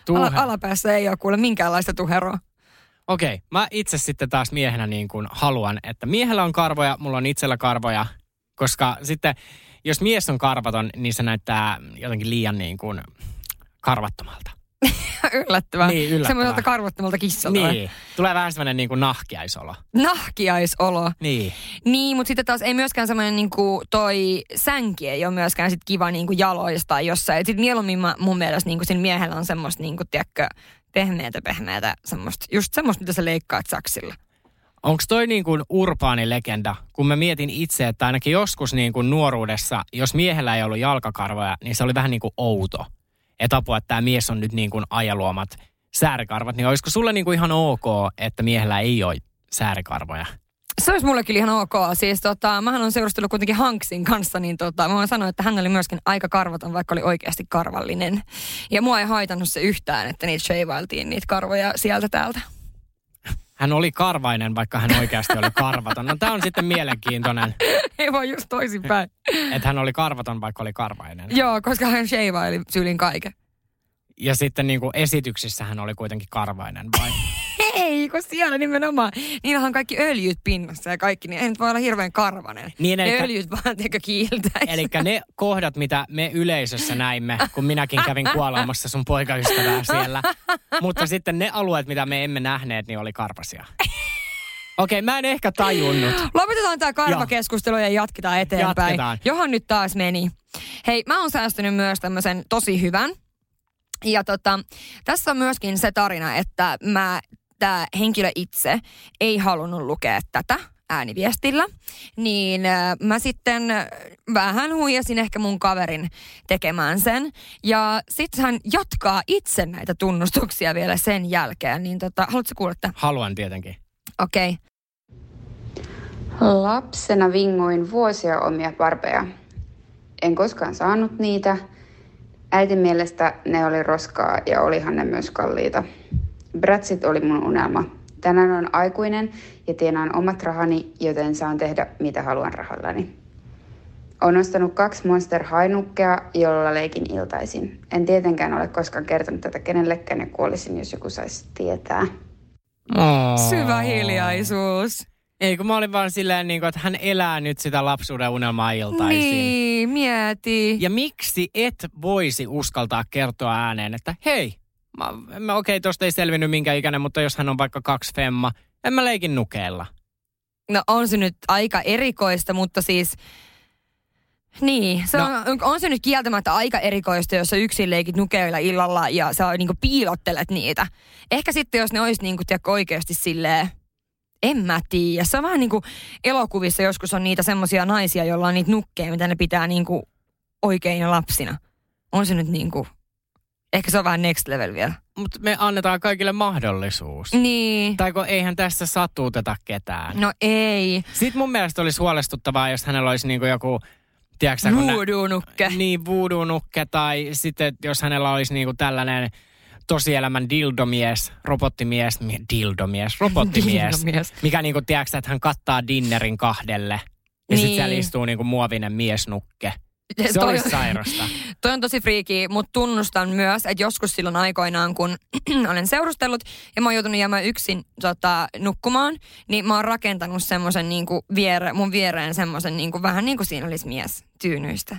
Ala, alapäässä ei ole kuule minkäänlaista tuheroa. Okei, mä itse sitten taas miehenä niin kuin haluan, että miehellä on karvoja, mulla on itsellä karvoja, koska sitten jos mies on karvaton, niin se näyttää jotenkin liian niin kuin karvattomalta. <laughs> yllättävää. Niin, yllättävää. Semmoiselta karvottomalta kissalta. Niin, tulee vähän semmoinen niin kuin nahkiaisolo. Nahkiaisolo. Niin. Niin, mutta sitten taas ei myöskään semmoinen niinku toi sänki ei ole myöskään sit kiva niinku jaloista tai jossain. Sitten mieluummin mä, mun mielestä niinku siinä miehellä on semmoista niinku, tiedätkö, pehmeätä, pehmeätä, semmoista, just semmoista, mitä sä leikkaat saksilla. Onko toi niin kuin urbaani legenda, kun mä mietin itse, että ainakin joskus niin kuin nuoruudessa, jos miehellä ei ollut jalkakarvoja, niin se oli vähän niin kuin outo. Että apua, että tämä mies on nyt niin kuin ajaluomat säärikarvat, niin olisiko sulle niin kuin ihan ok, että miehellä ei ole säärikarvoja? Se olisi mulle kyllä ihan ok. Siis tota, mähän on seurustellut kuitenkin Hanksin kanssa, niin tota, mä voin sanoa, että hän oli myöskin aika karvaton, vaikka oli oikeasti karvallinen. Ja mua ei haitannut se yhtään, että niitä sheivailtiin niitä karvoja sieltä täältä. Hän oli karvainen, vaikka hän oikeasti oli karvaton. No tämä on sitten mielenkiintoinen, ei vaan just toisinpäin. että hän oli karvaton, vaikka oli karvainen. Joo, koska hän sheivaili syylin kaiken. Ja sitten niin kuin esityksissä hän oli kuitenkin karvainen, vai? <laughs> Ei, kun siellä nimenomaan. Niillähän on kaikki öljyt pinnassa ja kaikki, niin ei nyt voi olla hirveän karvanen. Niin, ne elikkä- öljyt vaan tekö kiiltäisi. Eli ne kohdat, mitä me yleisössä näimme, kun minäkin kävin kuolaamassa sun poikaystävää siellä. Mutta sitten ne alueet, mitä me emme nähneet, niin oli karvasia. Okei, mä en ehkä tajunnut. Lopetetaan tämä karvakeskustelu ja jatketaan eteenpäin. Jatketaan. Johon nyt taas meni. Hei, mä oon säästänyt myös tämmöisen tosi hyvän. Ja tota, tässä on myöskin se tarina, että mä, tämä henkilö itse ei halunnut lukea tätä ääniviestillä, niin mä sitten äh, vähän huijasin ehkä mun kaverin tekemään sen. Ja sitten hän jatkaa itse näitä tunnustuksia vielä sen jälkeen. Niin tota, haluatko kuulla tämän? Haluan tietenkin. Okei. Okay. Lapsena vingoin vuosia omia barbeja. En koskaan saanut niitä. Äitin mielestä ne oli roskaa ja olihan ne myös kalliita. Bratsit oli mun unelma. Tänään on aikuinen ja tienaan omat rahani, joten saan tehdä mitä haluan rahallani. Olen ostanut kaksi Monster Hainukkea, jolla leikin iltaisin. En tietenkään ole koskaan kertonut tätä kenellekään ja kuolisin, jos joku saisi tietää. Oh. Syvä hiljaisuus. Ei, kun mä olin vaan silleen, niin kuin, että hän elää nyt sitä lapsuuden unelmaa iltaisin. Niin, mieti. Ja miksi et voisi uskaltaa kertoa ääneen, että hei, mä, mä okei, okay, tosta ei selvinnyt minkä ikäinen, mutta jos hän on vaikka kaksi femma, en mä leikin nukeella. No on se nyt aika erikoista, mutta siis... Niin, se No. on, on se nyt kieltämättä aika erikoista, jos sä yksin leikit nukeilla illalla ja sä niinku piilottelet niitä. Ehkä sitten, jos ne olisi niinku, oikeasti silleen, en mä tiedä. Se on vähän niin kuin elokuvissa joskus on niitä semmoisia naisia, joilla on niitä nukkeja, mitä ne pitää niinku oikeina lapsina. On se nyt niinku, ehkä se on vähän next level vielä. Mutta me annetaan kaikille mahdollisuus. Niin. Tai kun eihän tässä satuuteta ketään. No ei. Sitten mun mielestä olisi huolestuttavaa, jos hänellä olisi niinku joku, tiedätkö kun nä- Voodoo-nukke. Niin, voodoo-nukke tai sitten jos hänellä olisi niinku tällainen tosielämän dildomies, robottimies, mi- dildomies, robottimies, Dildomies. mikä niinku, tiedätkö että hän kattaa dinnerin kahdelle ja niin. sitten siellä istuu niinku muovinen miesnukke. Se Toi- olisi sairasta. <laughs> Toi on tosi friiki, mutta tunnustan myös, että joskus silloin aikoinaan, kun <clears throat> olen seurustellut ja mä oon joutunut jäämään yksin tota, nukkumaan, niin mä oon rakentanut semmoisen niinku viere, mun viereen semmoisen niinku, vähän niin kuin siinä olisi mies tyynyistä.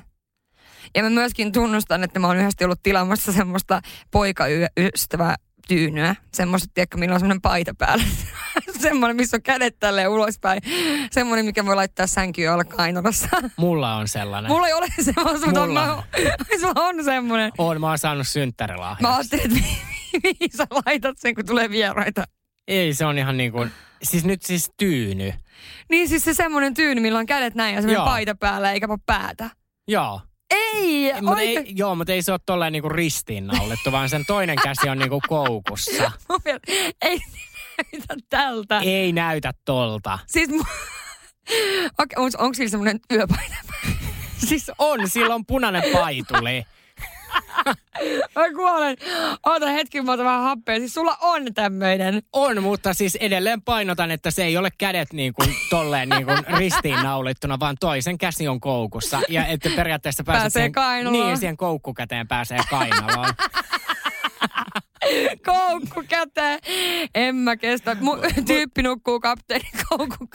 Ja mä myöskin tunnustan, että mä oon yhdesti ollut tilaamassa semmoista poikaystävää tyynyä. Semmoista, tiedätkö, millä on semmoinen paita päällä. <laughs> semmoinen, missä on kädet tälleen ulospäin. Semmoinen, mikä voi laittaa sänkyyn olla kainalossa. Mulla on sellainen. Mulla ei ole semmoista, mutta Mulla. mä, <laughs> sulla on semmoinen. On, mä oon saanut synttärilahjaksi. Mä ajattelin, että mi- <laughs> mihin sä laitat sen, kun tulee vieraita. Ei, se on ihan niin kuin, siis nyt siis tyyny. Niin siis se semmoinen tyyny, millä on kädet näin ja semmoinen Joo. paita päällä eikä päätä. Joo. Ei, Mutta oikein. ei, joo, mutta ei se ole tolleen niinku ristiinnaulittu, vaan sen toinen käsi on niinku koukussa. <laughs> Ei näytä tältä. Ei näytä tolta. Siis mu- <laughs> Okei, onko, onko sillä semmoinen yöpaita? Siis on, sillä on punainen paituli. Mä kuolen. Oota hetki, mä otan vähän happea. Siis sulla on tämmöinen. On, mutta siis edelleen painotan, että se ei ole kädet niin kuin tolleen niin kuin ristiinnaulittuna, vaan toisen käsi on koukussa. Ja että periaatteessa pääset Pääsee siihen, kainaloon. Niin, siihen koukkukäteen pääsee kainaloon. <laughs> Koukku käteen. En mä kestä. Mun tyyppi nukkuu kapteeni koukku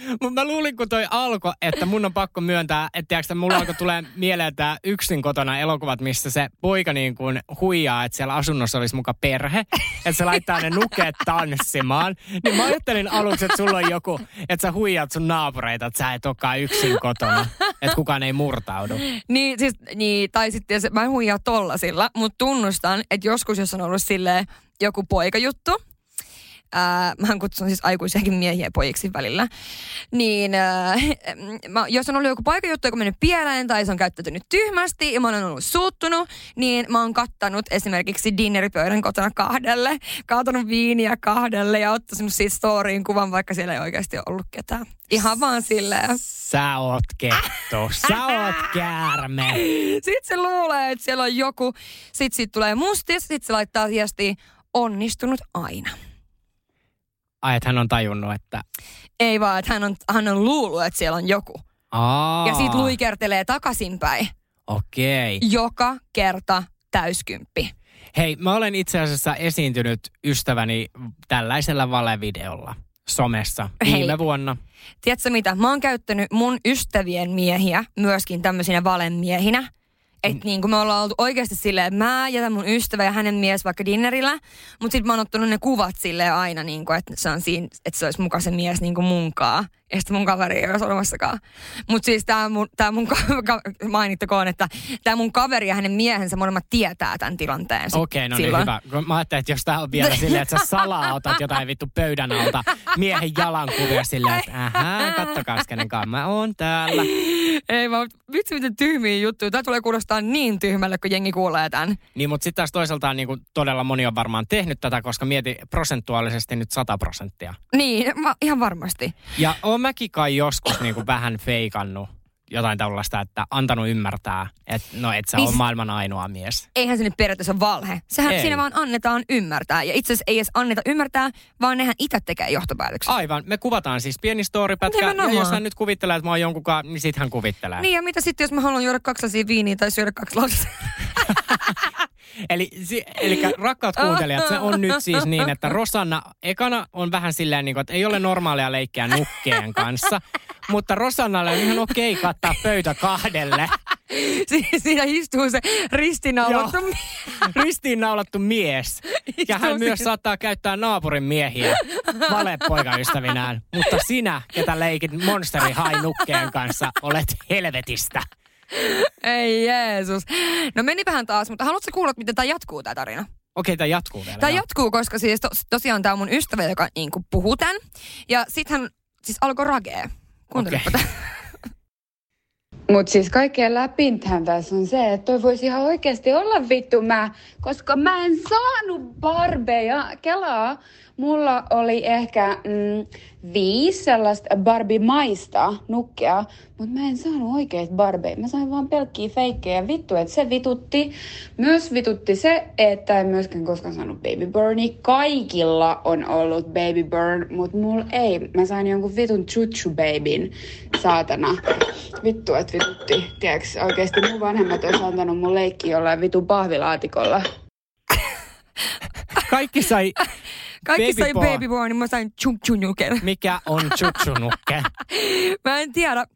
<laughs> Mutta mä luulin, kun toi alkoi, että mun on pakko myöntää, että tiiäks, mulla alkoi tulee mieleen tää yksin kotona elokuvat, missä se poika niin kuin huijaa, että siellä asunnossa olisi muka perhe, että se laittaa ne nukeet tanssimaan. Niin mä ajattelin aluksi, että sulla on joku, että sä huijaat sun naapureita, että sä et olekaan yksin kotona, että kukaan ei murtaudu. Niin, siis, niin, tai sitten mä en huijaa tollasilla, mutta tunnustan, että joskus jos on ollut silleen joku poikajuttu, ää, mähän kutsun siis aikuisiakin miehiä pojiksi välillä, niin ää, <laughs> mä, jos on ollut joku paikajuttu, joka on mennyt pieleen tai se on käyttäytynyt tyhmästi ja mä olen ollut suuttunut, niin mä oon kattanut esimerkiksi dinneripöydän kotona kahdelle, kaatanut viiniä kahdelle ja ottanut siitä storyin kuvan, vaikka siellä ei oikeasti ollut ketään. Ihan vaan silleen. Sä oot kettu, <laughs> sä oot käärme. Sitten se luulee, että siellä on joku. Sitten siitä tulee mustis, sitten se laittaa viestiä, onnistunut aina. Ai, että hän on tajunnut, että... Ei vaan, että hän on, hän on luullut, että siellä on joku. Aa, Ja sitten luikertelee takaisinpäin. Okei. Joka kerta täyskymppi. Hei, mä olen itse asiassa esiintynyt ystäväni tällaisella valevideolla somessa Hei. viime vuonna. Tiedätkö mitä? Mä oon käyttänyt mun ystävien miehiä myöskin tämmöisinä valemiehinä. Että niin kuin me ollaan oltu oikeasti silleen, että mä jätän mun ystävä ja hänen mies vaikka dinnerillä, mutta sitten mä oon ottanut ne kuvat silleen aina, niin kuin, että, se on siinä, että se olisi muka se mies niin kuin munkaa. Ja sitten mun kaveri ei olisi olemassakaan. Mutta siis tämä mun, tää mun ka- ka- mainittakoon, että tämä mun kaveri ja hänen miehensä molemmat tietää tämän tilanteen. Okei, no niin silloin. hyvä. Kun Mä ajattelin, että jos tää on vielä <laughs> silleen, että sä salaa otat jotain vittu pöydän alta miehen jalankuvia silleen, että ähä, kattokaa kenen kanssa mä oon täällä. Ei vaan, vitsi miten tyhmiä juttuja. Tämä tulee kuulostaa niin tyhmälle, kun jengi kuulee tämän. Niin, mutta sitten taas toisaalta niin kuin todella moni on varmaan tehnyt tätä, koska mieti prosentuaalisesti nyt 100 prosenttia. Niin, mä, ihan varmasti. Ja oon mäkin kai joskus niin kuin vähän feikannut jotain tällaista, että antanut ymmärtää, että no et sä Niin ole maailman ainoa mies. Eihän se nyt periaatteessa ole valhe. Sehän Ei. siinä vaan annetaan ymmärtää. Ja itse asiassa ei edes anneta ymmärtää, vaan nehän itse tekee johtopäätöksen. Aivan, me kuvataan siis pieni storypätkä, ja jos hän nyt kuvittelee, että mä oon jonkun kanssa, niin sit hän kuvittelee. Niin ja mitä sitten, jos mä haluan juoda kaksi lasia viiniä tai syödä kaksi lasia? <laughs> Eli, eli rakkaat kuuntelijat, se on nyt siis niin, että Rosanna ekana on vähän silleen, niin kuin, että ei ole normaalia leikkiä nukkeen kanssa, mutta Rosannalle on ihan okei kattaa pöytä kahdelle. Si- siinä istuu se ristinaulattu Joo. mie- Ristiinnaulattu mies. Ja hän istuu myös saattaa käyttää naapurin miehiä valepoikaystävinään. Mutta sinä, ketä leikit Monsteri High nukkeen kanssa, olet helvetistä. Ei Jeesus. No menipähän taas, mutta haluatko kuulla, miten tämä jatkuu tämä tarina? Okei, tämä jatkuu vielä. Tämä jatkuu, koska siis tos, tosiaan tämä on mun ystävä, joka niin kuin puhuu tämän. Ja sitten hän siis alkoi ragee. Kuuntelepa okay. Mutta siis kaikkein läpintähän tässä on se, että toi voisi ihan oikeasti olla vittu mä, koska mä en saanut barbeja. Kelaa, mulla oli ehkä mm, viisi sellaista Barbie-maista nukkea, mutta mä en saanut oikeita barbeja. Mä sain vaan pelkkiä feikkejä. Vittu, että se vitutti. Myös vitutti se, että en myöskään koskaan saanut baby burni. Kaikilla on ollut baby burn, mutta mulla ei. Mä sain jonkun vitun chuchu babyn, saatana. Vittu, että vitutti. Tiedätkö, oikeasti mun vanhemmat olisi antanut mun leikki jollain vitun pahvilaatikolla. Kaikki sai... Kaikki Baby sai baby born, niin mä sain chunchunuken. Mikä on chutsunukke? <laughs> mä en tiedä.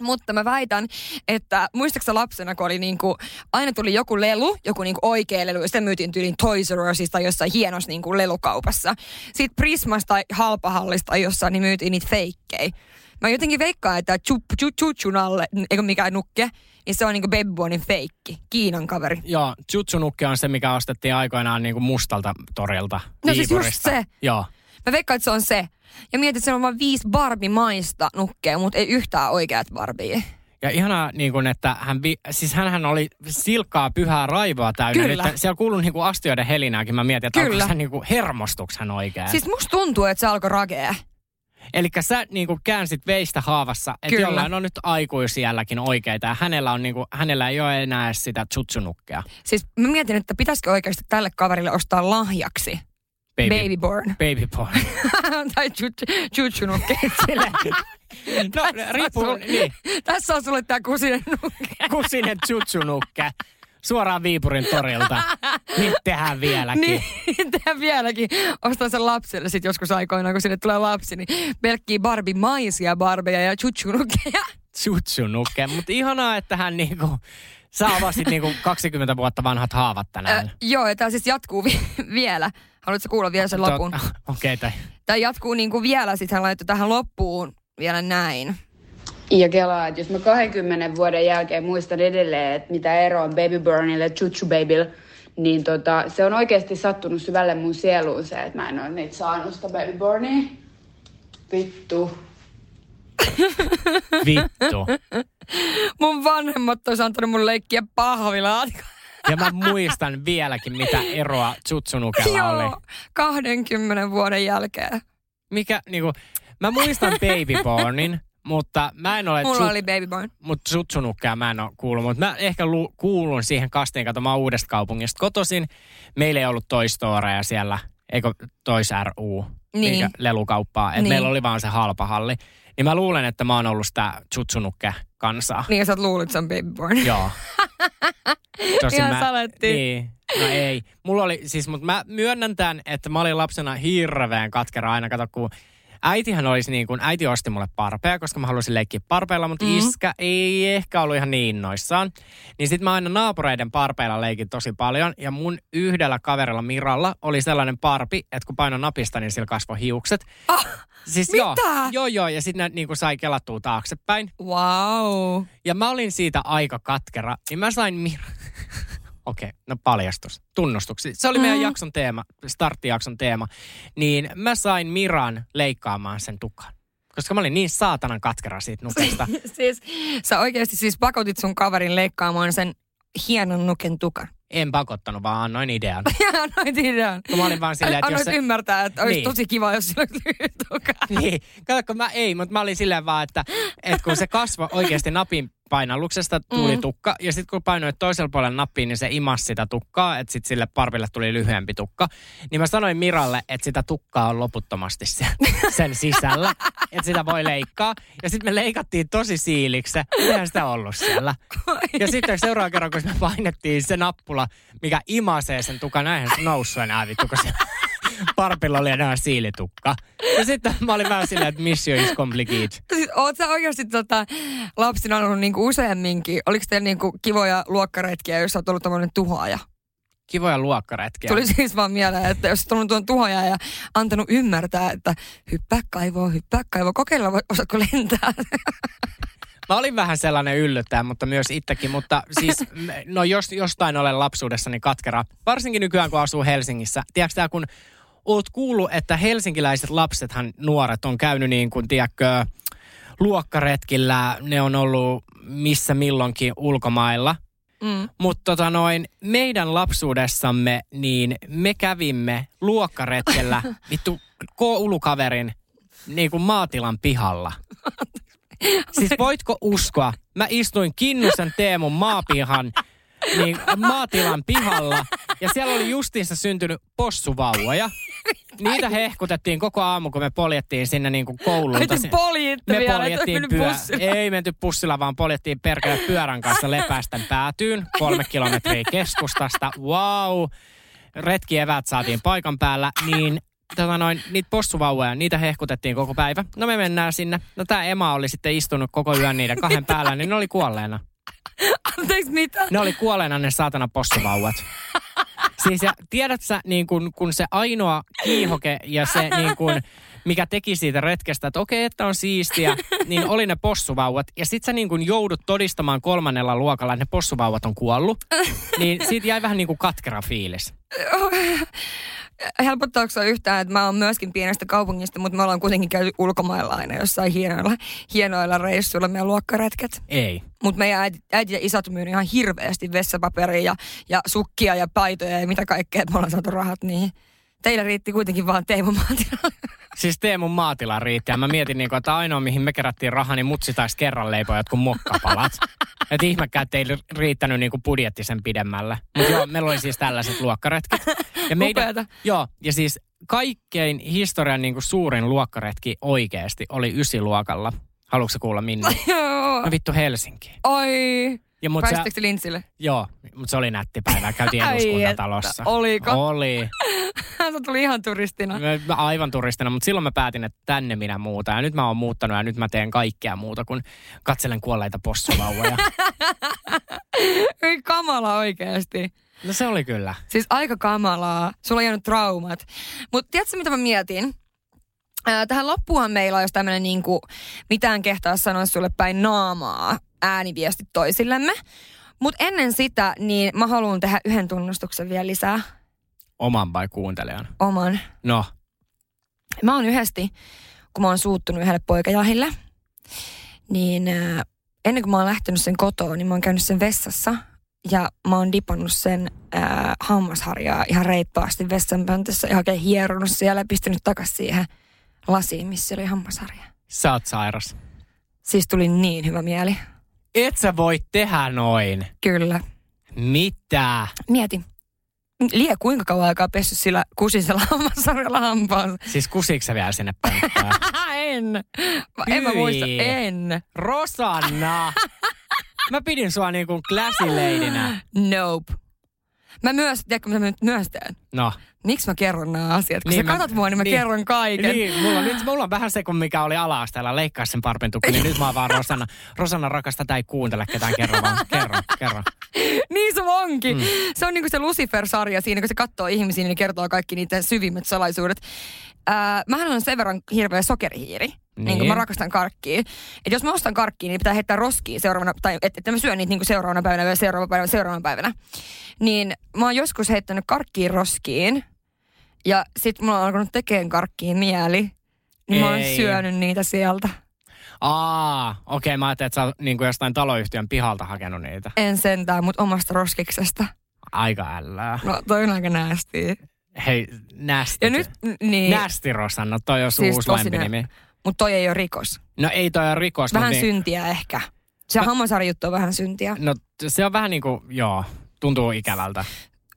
Mutta mä väitän, että muistaaksä lapsena, kun oli niinku, aina tuli joku lelu, joku niinku oikea lelu, ja sitä myytiin tyyliin Toys R Usista tai jossain hienossa niinku lelukaupassa. Sitten Prismasta tai Halpahallista tai jossain, niin myytiin niitä feikkejä. Mä jotenkin veikkaan, että chup, chup, chuchun alle, eikö mikään nukke, niin se on niinku Baby Bornin feikki, Kiinan kaveri. Joo, chutsunukke on se, mikä ostettiin aikoinaan niin kuin mustalta torilta. No siis just se. Joo. Mä veikkaan, että se on se. Ja mietit, että se on vain viisi Barbie-maista nukkea, mutta ei yhtään oikeat Barbie. Ja ihanaa, niin kuin, että hän, vi, siis hänhän oli silkkaa pyhää raivoa täynnä. Kyllä. Nyt, siellä kuuluu niin kuin astioiden helinääkin. Mä mietin, että Kyllä. onko hän niin hermostuks hän oikein. Siis musta tuntuu, että se alkoi ragea. Eli sä niin kuin käänsit veistä haavassa, että jollain on nyt aikuisielläkin oikeita. Ja hänellä, on, niin kuin, hänellä ei ole enää sitä chutsunukkea. Siis mä mietin, että pitäisikö oikeasti tälle kaverille ostaa lahjaksi Baby, Baby Born. Baby porn. <laughs> tai chuchunukke. no, riippuu, niin. Tässä on sulle tää kusinen nukke. Kusinen chutsunukke. Suoraan Viipurin torilta. <laughs> Nyt tehdään vieläkin. Niin, tehdään vieläkin. Ostan sen lapselle sitten joskus aikoinaan, kun sinne tulee lapsi, niin pelkkiä Barbie-maisia barbeja ja chuchunukkeja. <laughs> Chutsunukke. Mutta ihanaa, että hän niinku, sä avasit niinku 20 vuotta vanhat haavat tänään. Ö, joo, ja tää siis jatkuu vi- vielä. Haluatko kuulla vielä sen lopun? <laughs> Okei, okay, Tämä jatkuu niin kuin vielä, sitten hän laittoi tähän loppuun vielä näin. Ja kelaa, että jos mä 20 vuoden jälkeen muistan edelleen, että mitä ero on Baby Burnille ja Chuchu Babylle, niin tota, se on oikeasti sattunut syvälle mun sieluun se, että mä en ole niitä saanut sitä Baby Burnia. Vittu. <laughs> Vittu. Mun vanhemmat olisi antanut mun leikkiä pahvilaatikon. <laughs> Ja mä muistan vieläkin, mitä eroa Chutsunukella oli. Joo, 20 vuoden jälkeen. Mikä, niinku, mä muistan Baby Bornin, mutta mä en ole... Mulla oli Baby Born. Mutta Chutsunukkea mä en ole kuullut, mutta mä ehkä lu, kuulun siihen kastiin, kato mä oon uudesta kaupungista kotoisin. Meillä ei ollut Toy Storea siellä, eikö Toys RU, Niin. eikä lelukauppaa. Et Niin. Meillä oli vaan se halpa halli. Niin mä luulen, että mä oon ollut sitä Chutsunukke kansaa. Niin ja sä oot luullut, että se on Baby Born. Joo. <laughs> Ihan saletti. Niin. No ei. Mulla oli, siis, mutta mä myönnän tämän, että mä olin lapsena hirveän katkera aina, kato kun äitihän olisi niin kuin, äiti osti mulle parpeja, koska mä halusin leikkiä parpeilla, mutta Mm. iskä ei ehkä ollut ihan niin innoissaan. Niin sit mä aina naapureiden parpeilla leikin tosi paljon, ja mun yhdellä kaverilla Miralla oli sellainen parpi, että kun paino napista, niin sillä kasvoi hiukset. Ah, siis mitä? Joo, joo, joo, ja sitten ne niin kuin sai kelattua taaksepäin. Wow. Ja mä olin siitä aika katkera, niin mä sain Mir... <laughs> Okei, okay, no paljastus, tunnustuksi. Se oli meidän Mhm. jakson teema, starttijakson teema. Niin mä sain Miran leikkaamaan sen tukan. Koska mä olin niin saatanan katkera siitä nukesta. <laughs> siis sä oikeasti siis pakotit sun kaverin leikkaamaan sen hienon nuken tukan. En pakottanut, vaan annoin idean. <laughs> Annoit idean. Kun mä olin vaan silleen, että jos Annoit se... ymmärtää, että olisi Niin. tosi kiva, jos sillä olisi. <laughs> Niin, kato, kun mä ei, mutta mä olin silleen vaan, että, että kun se kasvoi oikeasti napin painalluksesta tuli Mm. tukka, ja sitten kun painoit toisella puolella nappiin, niin se imas sitä tukkaa, että sitten sille parville tuli lyhyempi tukka. Niin mä sanoin Miralle, että sitä tukkaa on loputtomasti sen, <laughs> sen sisällä, että sitä voi leikkaa. Ja sitten me leikattiin tosi siiliksi se, eihän sitä ollut siellä. Ja sitten seuraavan kerran, kun me painettiin se nappula, mikä imasee sen tukan, näinhän se noussut enää vittu, kun siellä parpilla oli enää siilitukka. Ja sitten mä olin vähän silleen, että mission is complete. Siis oot sä oikeasti tota, lapsina ollut niinku useamminkin? Oliko teillä niinku kivoja luokkaretkiä, jos sä oot ollut tämmöinen tuhoaja? kivoja luokkaretkiä. Tuli siis vaan mieleen, että jos on tuon tuhoja ja antanut ymmärtää, että hyppää kaivoon, hyppää kaivoon, kokeilla, osaatko lentää. <laughs> Mä olin vähän sellainen yllyttäjä, mutta myös itsekin. Mutta siis, <laughs> no jos jostain olen lapsuudessani katkera, varsinkin nykyään kun asuu Helsingissä. Tiedätkö tää, kun oot kuullut, että helsinkiläiset lapsethan nuoret on käynyt niin kuin, tiedätkö, luokkaretkillä, ne on ollut missä milloinkin ulkomailla. Mm. Mutta tota noin, meidän lapsuudessamme, niin me kävimme luokkaretkellä <laughs> vittu koulukaverin niin kuin maatilan pihalla. <laughs> Siis voitko uskoa? Mä istuin Kinnusen Teemun maapihan niin maatilan pihalla ja siellä oli justiinsa syntynyt possuvauvoja. Niitä hehkutettiin koko aamu, kun me poljettiin sinne niin kuin poljitte me vielä, poljettiin pyö-. Ei menty pussilla, vaan poljettiin perkele pyörän kanssa Lepästän päätyyn. Kolme kilometriä keskustasta. Wow. Retkievät saatiin paikan päällä. Niin tota noin, niitä possuvauvoja, niitä hehkutettiin koko päivä. No me mennään sinne. No tää Emma oli sitten istunut koko yön niiden kahden päällä, niin ne oli kuolleena. <laughs> Anteeksi, mitä? Ne oli kuolleena ne saatana possuvauvat. <laughs> Siis ja tiedät sä, niin kun, kun se ainoa kiihoke ja se niin kun, mikä teki siitä retkestä, että okei, että on siistiä, niin oli ne possuvauvat. Ja sit sä niin kun joudut todistamaan kolmannella luokalla, että ne possuvauvat on kuollut. Niin siitä jäi vähän niin kuin katkera fiilis. <laughs> Helpottaako se yhtään, että mä oon myöskin pienestä kaupungista, mutta me ollaan kuitenkin käyty ulkomailla aina jossain hienoilla, hienoilla reissuilla meidän luokkaretket. Ei. Mutta meidän äiti, äiti ja isät myynyt ihan hirveästi vessapaperia ja, ja sukkia ja paitoja ja mitä kaikkea, että me ollaan saatu rahat niihin. Teillä riitti kuitenkin vaan Teemu Maatila. Siis Teemun maatila riitti ja mä mietin, niin kuin, että ainoa mihin me kerättiin rahaa, niin mutsi taisi kerran leipoa jotkut mokkapalat. että ihmekään, että ei riittänyt niin kuin budjetti sen pidemmälle. Mutta joo, meillä oli siis tällaiset luokkaretket. Ja Upeata. joo, ja siis kaikkein historian niin kuin suurin luokkaretki oikeasti oli ysiluokalla. Haluatko kuulla minne? <laughs> Joo. No vittu Helsinki. Oi. Ja mut Pääsittekö te lintsille? joo, mutta se oli nätti päivä. Käytiin eduskuntatalossa. oliko? Oli. <laughs> Se tuli ihan turistina. Mä- Aivan turistina, mutta silloin mä päätin, että tänne minä muutan. Ja nyt mä oon muuttanut ja nyt mä teen kaikkea muuta kuin katselen kuolleita possuvauvoja. <laughs> Ei kamala oikeasti. No se oli kyllä. Siis aika kamalaa. Sulla on jäänyt traumat. Mutta tiedätkö, mitä mä mietin? Tähän loppuun meillä olisi tämmöinen niinku, mitään kehtaa sanoa sulle päin naamaa ääniviestit toisillemme. Mutta ennen sitä, niin mä haluan tehdä yhden tunnustuksen vielä lisää. Oman vai kuuntelijan? Oman. No, Mä oon yhdesti, kun mä oon suuttunut yhdelle poikajahille, niin ää, ennen kuin mä oon lähtenyt sen kotoon, niin mä oon käynyt sen vessassa ja mä oon dipannut sen ää, hammasharjaa ihan reippaasti vessanpöntössä ja oikein hieronut siellä ja pistänyt takas siihen lasiin, missä oli hammasharja. sä oot sairas. Siis tuli niin hyvä mieli. Et sä voi tehdä noin. Kyllä. Mitä? Mieti. Lie kuinka kauan aikaa pessy sillä kusisella <laughs> hammasharjalla hampaansa. Siis kusiks sä vielä sinne pönttään? <laughs> en. Mä, en mä Hyi. muista. En. Rosanna! <laughs> Mä pidin sua niin kuin classy ladynä. Nope. Mä myös, tiedätkö mitä mä nyt myös teen? No. Miksi mä kerron nämä asiat? Kun Niin sä katsot mua, niin mä niin. kerron kaiken. Niin, mulla nyt, mulla on vähän se, kun mikä oli ala-asteella, leikkaa sen parpin tukki, niin nyt mä oon vaan Rosanna. Rosanna rakas, tätä ei kuuntele ketään, kerro vaan, kerro, kerro. niin se onkin. Mm. Se on niinku se Lucifer-sarja siinä, kun se katsoo ihmisiä, niin kertoo kaikki niiden syvimmät salaisuudet. Ää, mähän on sen verran hirveä sokerihiiri. Niin. niin Niin. kuin mä rakastan karkkia. Et jos mä ostan karkkia, niin pitää heittää roskiin seuraavana, tai että et mä syön niitä niin kuin seuraavana päivänä seuraavana päivänä seuraavana päivänä. Niin mä oon joskus heittänyt karkkiin roskiin. Ja sit mulla on alkanut tekemään karkkiin mieli. Niin mä oon syönyt niitä sieltä. Aa, okei, okay, mä ajattelin, että sä oot niin kuin jostain taloyhtiön pihalta hakenut niitä. En sentään, mutta omasta roskiksesta. Aika ällää. No toi on aika näästiä. Hei, nästi. Ja nyt, niin, Nästi Rosanna, toi on Siis uusi lempinimi. mutta toi ei ole rikos. No ei toi on rikos, Vähän niin, syntiä ehkä. Se Mä- hammasharja juttu on vähän syntiä. no se on vähän niin kuin, joo, tuntuu ikävältä.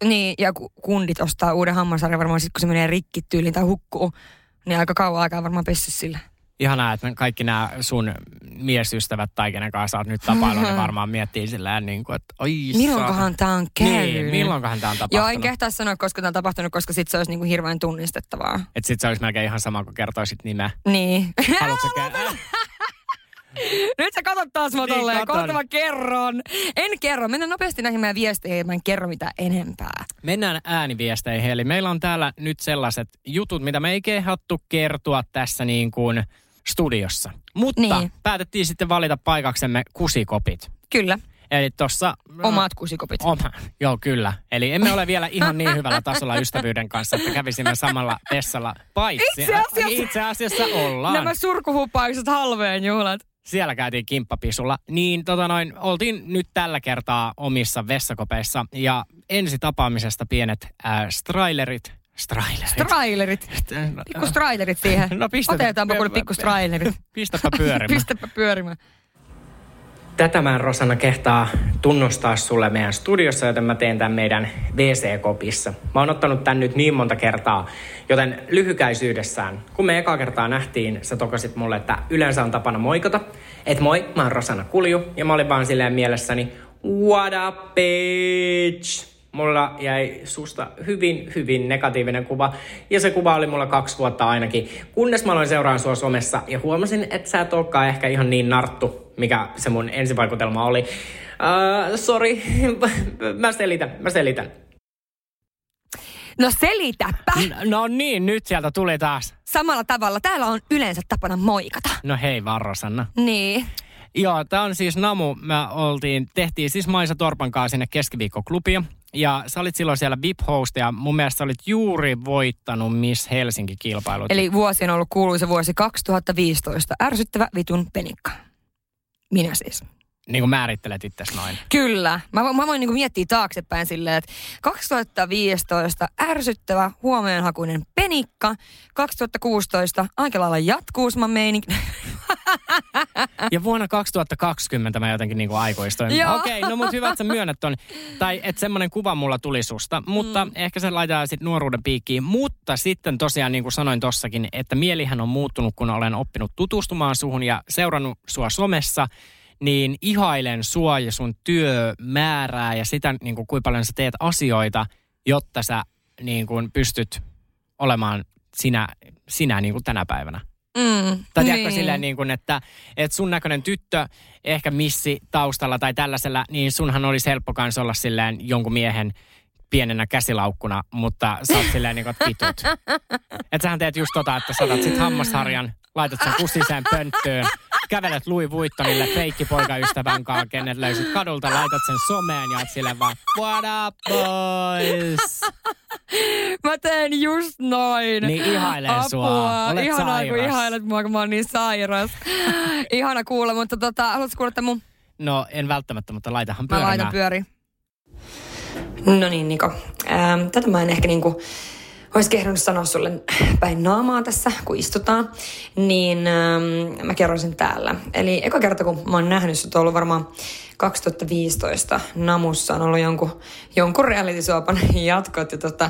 Niin, ja ku- kundit ostaa uuden hammasharjan varmaan sit, kun se menee rikki tyyliin tai hukkuu. Niin aika kauan aikaa varmaan pessy sillä. Ihanaa, että kaikki nämä sun miesystävät tai kenen kanssa oot nyt tapailu, niin varmaan miettii sillä niin kuin, että oi Milloinkohan tää on käynyt? Niin, milloinkohan tää on tapahtunut? Joo, en kehtaa sanoa, koska tää on tapahtunut, koska sit se olisi niinku hirveän tunnistettavaa. Että sit se olisi melkein ihan sama, kun kertoisit nimeä. Niin. Haluatko kä- <laughs> Nyt sä katsot taas mua Niin, tolleen. Kohta mä kerron. En kerro. Mennään nopeasti näihin meidän viesteihin. Mä en kerro mitään enempää. Mennään ääniviesteihin. Eli meillä on täällä nyt sellaiset jutut, mitä me ei kehottu kertoa tässä niin kuin studiossa. Mutta Niin. päätettiin sitten valita paikaksemme kusikopit. Kyllä. Eli tossa... Omat kusikopit. Oma, joo, kyllä. Eli emme ole vielä ihan niin hyvällä tasolla ystävyyden kanssa, että kävisimme samalla vessalla paitsi. Itse asiassa- Itse asiassa ollaan. Nämä surkuhupaukset halveen juhlat. Siellä käytiin kimppapisulla. Niin tota noin, oltiin nyt tällä kertaa omissa vessakopeissa. Ja ensi tapaamisesta pienet äh, strailerit. Strailerit. Trailerit. Pikku strailerit siihen. No pistäpä- Otetaanpa kuule pikku strailerit. Pistäpä pyörimään. <laughs> Pistäpä pyörimään. Tätä mä en Rosanna kehtaa tunnustaa sulle meidän studiossa, joten mä teen tämän meidän WC-kopissa. Mä oon ottanut tän nyt niin monta kertaa, joten lyhykäisyydessään. Kun me eka kertaa nähtiin, sä tokasit mulle, että yleensä on tapana moikata. Et moi, mä oon Rosanna Kulju. Ja mä olin vaan silleen mielessäni, what up bitch? Mulla jäi susta hyvin, hyvin negatiivinen kuva. Ja se kuva oli mulla kaksi vuotta ainakin. Kunnes mä aloin seuraan sua somessa ja huomasin, että sä et olekaan ehkä ihan niin narttu, mikä se mun ensivaikutelma oli. Uh, sorry, <laughs> mä selitän, mä selitän. No selitäpä. No niin, nyt sieltä tuli taas. Samalla tavalla. Täällä on yleensä tapana moikata. No hei vaan Rosanna. Niin. Joo, tää on siis Namu. Me oltiin, tehtiin siis Maisa Torpan kanssa sinne keskiviikkoklubia. Ja sä olit silloin siellä VIP-host ja mun mielestä sä olit juuri voittanut Miss Helsinki-kilpailut. Eli vuosi on ollut kuuluisa vuosi 2015. Ärsyttävä vitun penikka. Minä siis. Niin kuin määrittelet itses noin. Kyllä. Mä, mä voin niinku miettiä taaksepäin silleen, että 2015 ärsyttävä huomionhakuinen penikka. 2016 aika lailla jatkuusma meininki. <laughs> Ja vuonna 2020 mä jotenkin niin kuin aikuistuin. Joo. Okei, no mut hyvä, että sä myönnät ton. Tai että semmoinen kuva mulla tuli susta. Mutta mm. ehkä se laitetaan sitten nuoruuden piikkiin. Mutta sitten tosiaan niin kuin sanoin tossakin, että mielihän on muuttunut, kun olen oppinut tutustumaan suhun ja seurannut sua somessa. Niin ihailen sua ja sun työmäärää ja sitä, niin kuin, kuinka paljon sä teet asioita, jotta sä niin kuin, pystyt olemaan sinä, sinä niin kuin tänä päivänä. Mm, Tai tiedätkö silleen niin kuin, että, että sun näköinen tyttö, ehkä missi taustalla tai tällaisella, niin sunhan olisi helppo kanssa olla silleen jonkun miehen pienenä käsilaukkuna, mutta sä oot silleen niin kuin, vitut. <laughs> Että sähän teet just tota, että saatat sit hammasharjan, laitat sen kussiseen pönttöön, kävelet Louis Vuittonille feikkipoikaystävän kanssa, kenet löysit kadulta, laitat sen someen ja oot silleen vaan, what up boys? Mä teen just noin. Niin ihailen Apua. sua. Olet Ihanaa, kun sairas. ihailet mua, kun mä oon niin sairas. <laughs> Ihana kuulla, mutta tota, haluatko kuulla mun? No en välttämättä, mutta laitahan Mä pyörimään. laitan pyöri. No niin, Niko. Ähm, tätä mä en ehkä niinku olisi kehdannut sanoa sulle päin naamaa tässä, kun istutaan. Niin ähm, mä kerron sen täällä. Eli eka kerta, kun mä oon nähnyt sut, on ollut varmaan 2015 Namussa. On ollut jonkun, jonkun reality-suopan jatkot. Ja tota,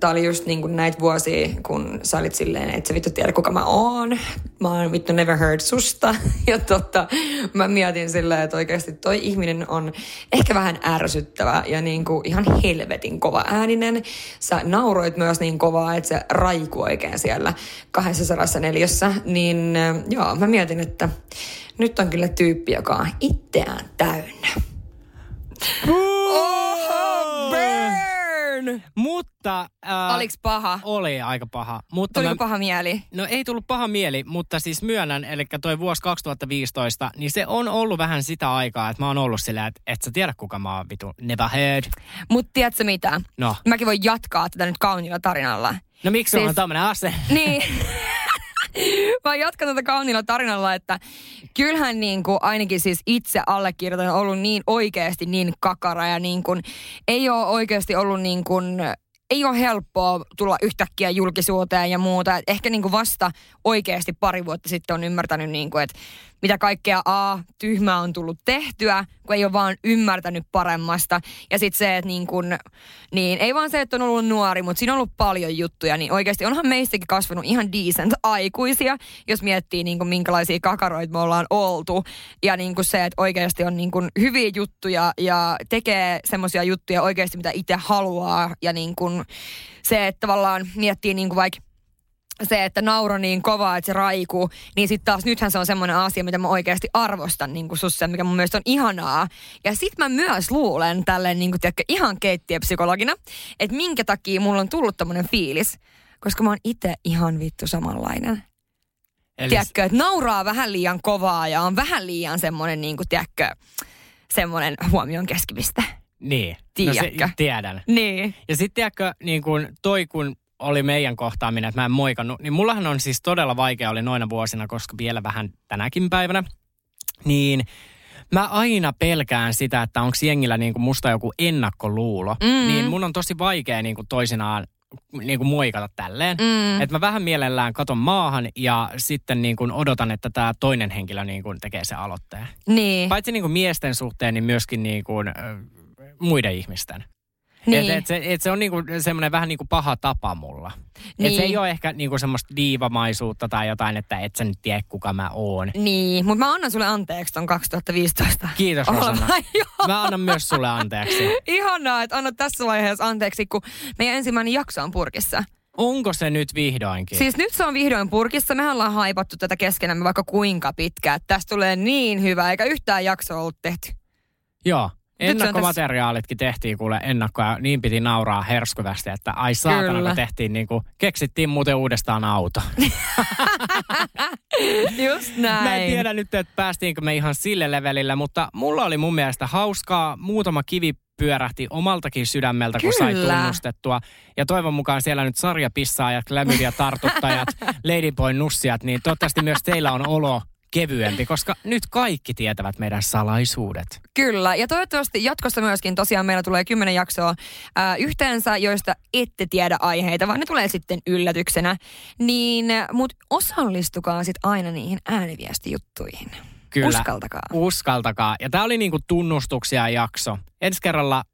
Tämä oli just niin kuin näitä vuosia, kun sä olit silleen, että sä vittu tiedä kuka mä oon. Mä oon vittu never heard susta. <laughs> Ja tota, mä mietin silleen, että oikeasti toi ihminen on ehkä vähän ärsyttävä ja niin kuin ihan helvetin kova ääninen. Sä nauroit myös niin kovaa, että se raiku oikein siellä 204. Niin joo, mä mietin, että nyt on kyllä tyyppi, joka on itseään täynnä. Oho, burn! Mutta... Äh, Oliks paha? Oli aika paha. Mutta Tuliko mä, paha mieli? No ei tullut paha mieli, mutta siis myönnän, eli toi vuosi 2015, niin se on ollut vähän sitä aikaa, että mä oon ollut sillä, että et sä tiedä kuka mä oon vitu never heard. Mutta tiedätkö mitä? No. Mäkin voin jatkaa tätä nyt kauniilla tarinalla. No miksi siis... on tämmönen ase? Niin. <laughs> Mä jatkan tätä kauniilla tarinalla, että kyllähän niin kuin ainakin siis itse allekirjoitan ollut niin oikeasti niin kakara ja niin kuin ei ole oikeasti ollut niin kuin ei ole helppoa tulla yhtäkkiä julkisuuteen ja muuta. Ehkä niin kuin vasta oikeasti pari vuotta sitten on ymmärtänyt, niin kuin, että mitä kaikkea A, tyhmää on tullut tehtyä, kun ei ole vaan ymmärtänyt paremmasta. Ja sitten se, että niin kuin, niin ei vaan se, että on ollut nuori, mutta siinä on ollut paljon juttuja, niin oikeasti onhan meistäkin kasvanut ihan decent aikuisia, jos miettii niin kuin minkälaisia kakaroita me ollaan oltu. Ja niin kuin se, että oikeasti on niin kuin hyviä juttuja ja tekee semmoisia juttuja oikeasti, mitä itse haluaa. Ja niin kuin se, että tavallaan miettii niin kuin vaikka se, että nauro niin kovaa, että se raikuu, niin sitten taas nythän se on semmoinen asia, mitä mä oikeasti arvostan niin kuin sussa, mikä mun mielestä on ihanaa. Ja sit mä myös luulen tälleen niin kuin, tiedätkö, ihan keittiöpsykologina, että minkä takia mulla on tullut tämmöinen fiilis, koska mä oon itse ihan vittu samanlainen. Eli Tiedätkö, että nauraa vähän liian kovaa ja on vähän liian semmoinen, niin kuin, tiedätkö, semmoinen huomion keskipiste. Niin. Tiedätkö? No se, tiedän. Niin. Ja sitten tiedätkö, niin kun toi kun oli meidän kohtaaminen, että mä en moikannut, niin mullahan on siis todella vaikea oli noina vuosina, koska vielä vähän tänäkin päivänä, niin mä aina pelkään sitä, että onko jengillä niin kuin musta joku ennakkoluulo. Mm. Niin mun on tosi vaikea niin kuin toisinaan niin kuin moikata tälleen. Mm. Että mä vähän mielellään katon maahan ja sitten niin kuin odotan, että tämä toinen henkilö niin kuin tekee sen aloitteen. Niin. Paitsi niin kuin miesten suhteen, niin myöskin niin kuin, äh, muiden ihmisten. Niin. Et, et se, et se on niinku semmoinen vähän niinku paha tapa mulla. Niin. Niin. Et se ei ole ehkä niinku semmoista diivamaisuutta tai jotain, että et sä nyt tiedä kuka mä oon. Niin, mutta mä annan sulle anteeksi ton 2015. Kiitos Rosanna. Mä annan myös sulle anteeksi. <laughs> Ihanaa, että annat tässä vaiheessa anteeksi, kun meidän ensimmäinen jakso on purkissa. Onko se nyt vihdoinkin? Siis nyt se on vihdoin purkissa. Me ollaan haipattu tätä keskenämme vaikka kuinka pitkään. että Tästä tulee niin hyvä, eikä yhtään jaksoa ollut tehty. Joo. Ennakkomateriaalitkin tehtiin kuule ennakkoa, niin piti nauraa herskuvästi, että ai saatana, Kyllä. kun tehtiin niinku, keksittiin muuten uudestaan auto. <laughs> Just näin. Mä en tiedä nyt, että päästiinkö me ihan sille levelille, mutta mulla oli mun mielestä hauskaa. Muutama kivi pyörähti omaltakin sydämeltä, kun sai Kyllä. tunnustettua. Ja toivon mukaan siellä nyt sarjapissaajat, klamydia tartuttajat, <laughs> ladyboy nussijat, niin toivottavasti myös teillä on olo kevyempi, koska nyt kaikki tietävät meidän salaisuudet. Kyllä, ja toivottavasti jatkossa myöskin tosiaan meillä tulee kymmenen jaksoa ää, yhteensä, joista ette tiedä aiheita, vaan ne tulee sitten yllätyksenä. Niin, mut osallistukaa sitten aina niihin ääniviestijuttuihin. Kyllä. Uskaltakaa. Uskaltakaa. Ja tämä oli niinku tunnustuksia jakso. Ensi kerralla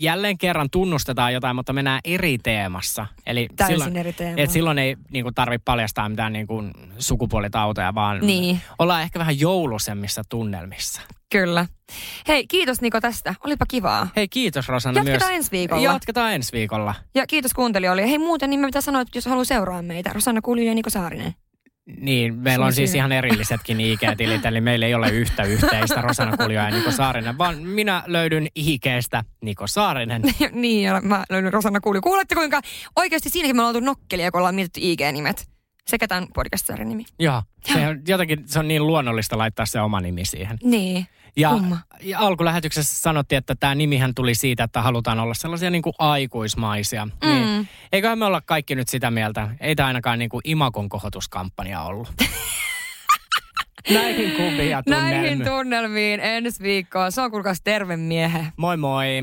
jälleen kerran tunnustetaan jotain, mutta mennään eri teemassa. Eli Täysin silloin, eri teema. Et silloin ei niinku tarvitse paljastaa mitään niinku sukupuolitauteja, vaan Niin. ollaan ehkä vähän joulusemmissa tunnelmissa. Kyllä. Hei, kiitos Niko tästä. Olipa kivaa. Hei, kiitos Rosanna Jatketaan myös. ensi viikolla. Jatketaan ensi viikolla. Ja kiitos kuuntelijoille. Hei muuten, niin me pitää sanoa, että jos haluaa seuraa meitä, Rosanna Kulju ja Niko Saarinen. Niin, meillä on siis ihan erillisetkin IG-tilit, eli meillä ei ole yhtä yhteistä Rosanna Kuljo ja Niko Saarinen, vaan minä löydyn IGstä Niko Saarinen. <laughs> niin, ja mä löydän Rosanna Kulju. Kuulette kuinka oikeasti siinäkin me ollaan oltu nokkelia, kun ollaan mietitty IG-nimet. Sekä tämän podcast nimi. Joo, se on jotenkin se on niin luonnollista laittaa se oma nimi siihen. Niin. Ja, Kumma. ja alkulähetyksessä sanottiin, että tämä nimihän tuli siitä, että halutaan olla sellaisia niin kuin aikuismaisia. Mm. Niin, eiköhän me olla kaikki nyt sitä mieltä. Ei tämä ainakaan niin kuin imakon kohotuskampanja ollut. <laughs> Näihin kuviin ja Näihin tunnelmiin. tunnelmiin ensi viikkoon. Se on kuulkaas terve miehe. Moi moi.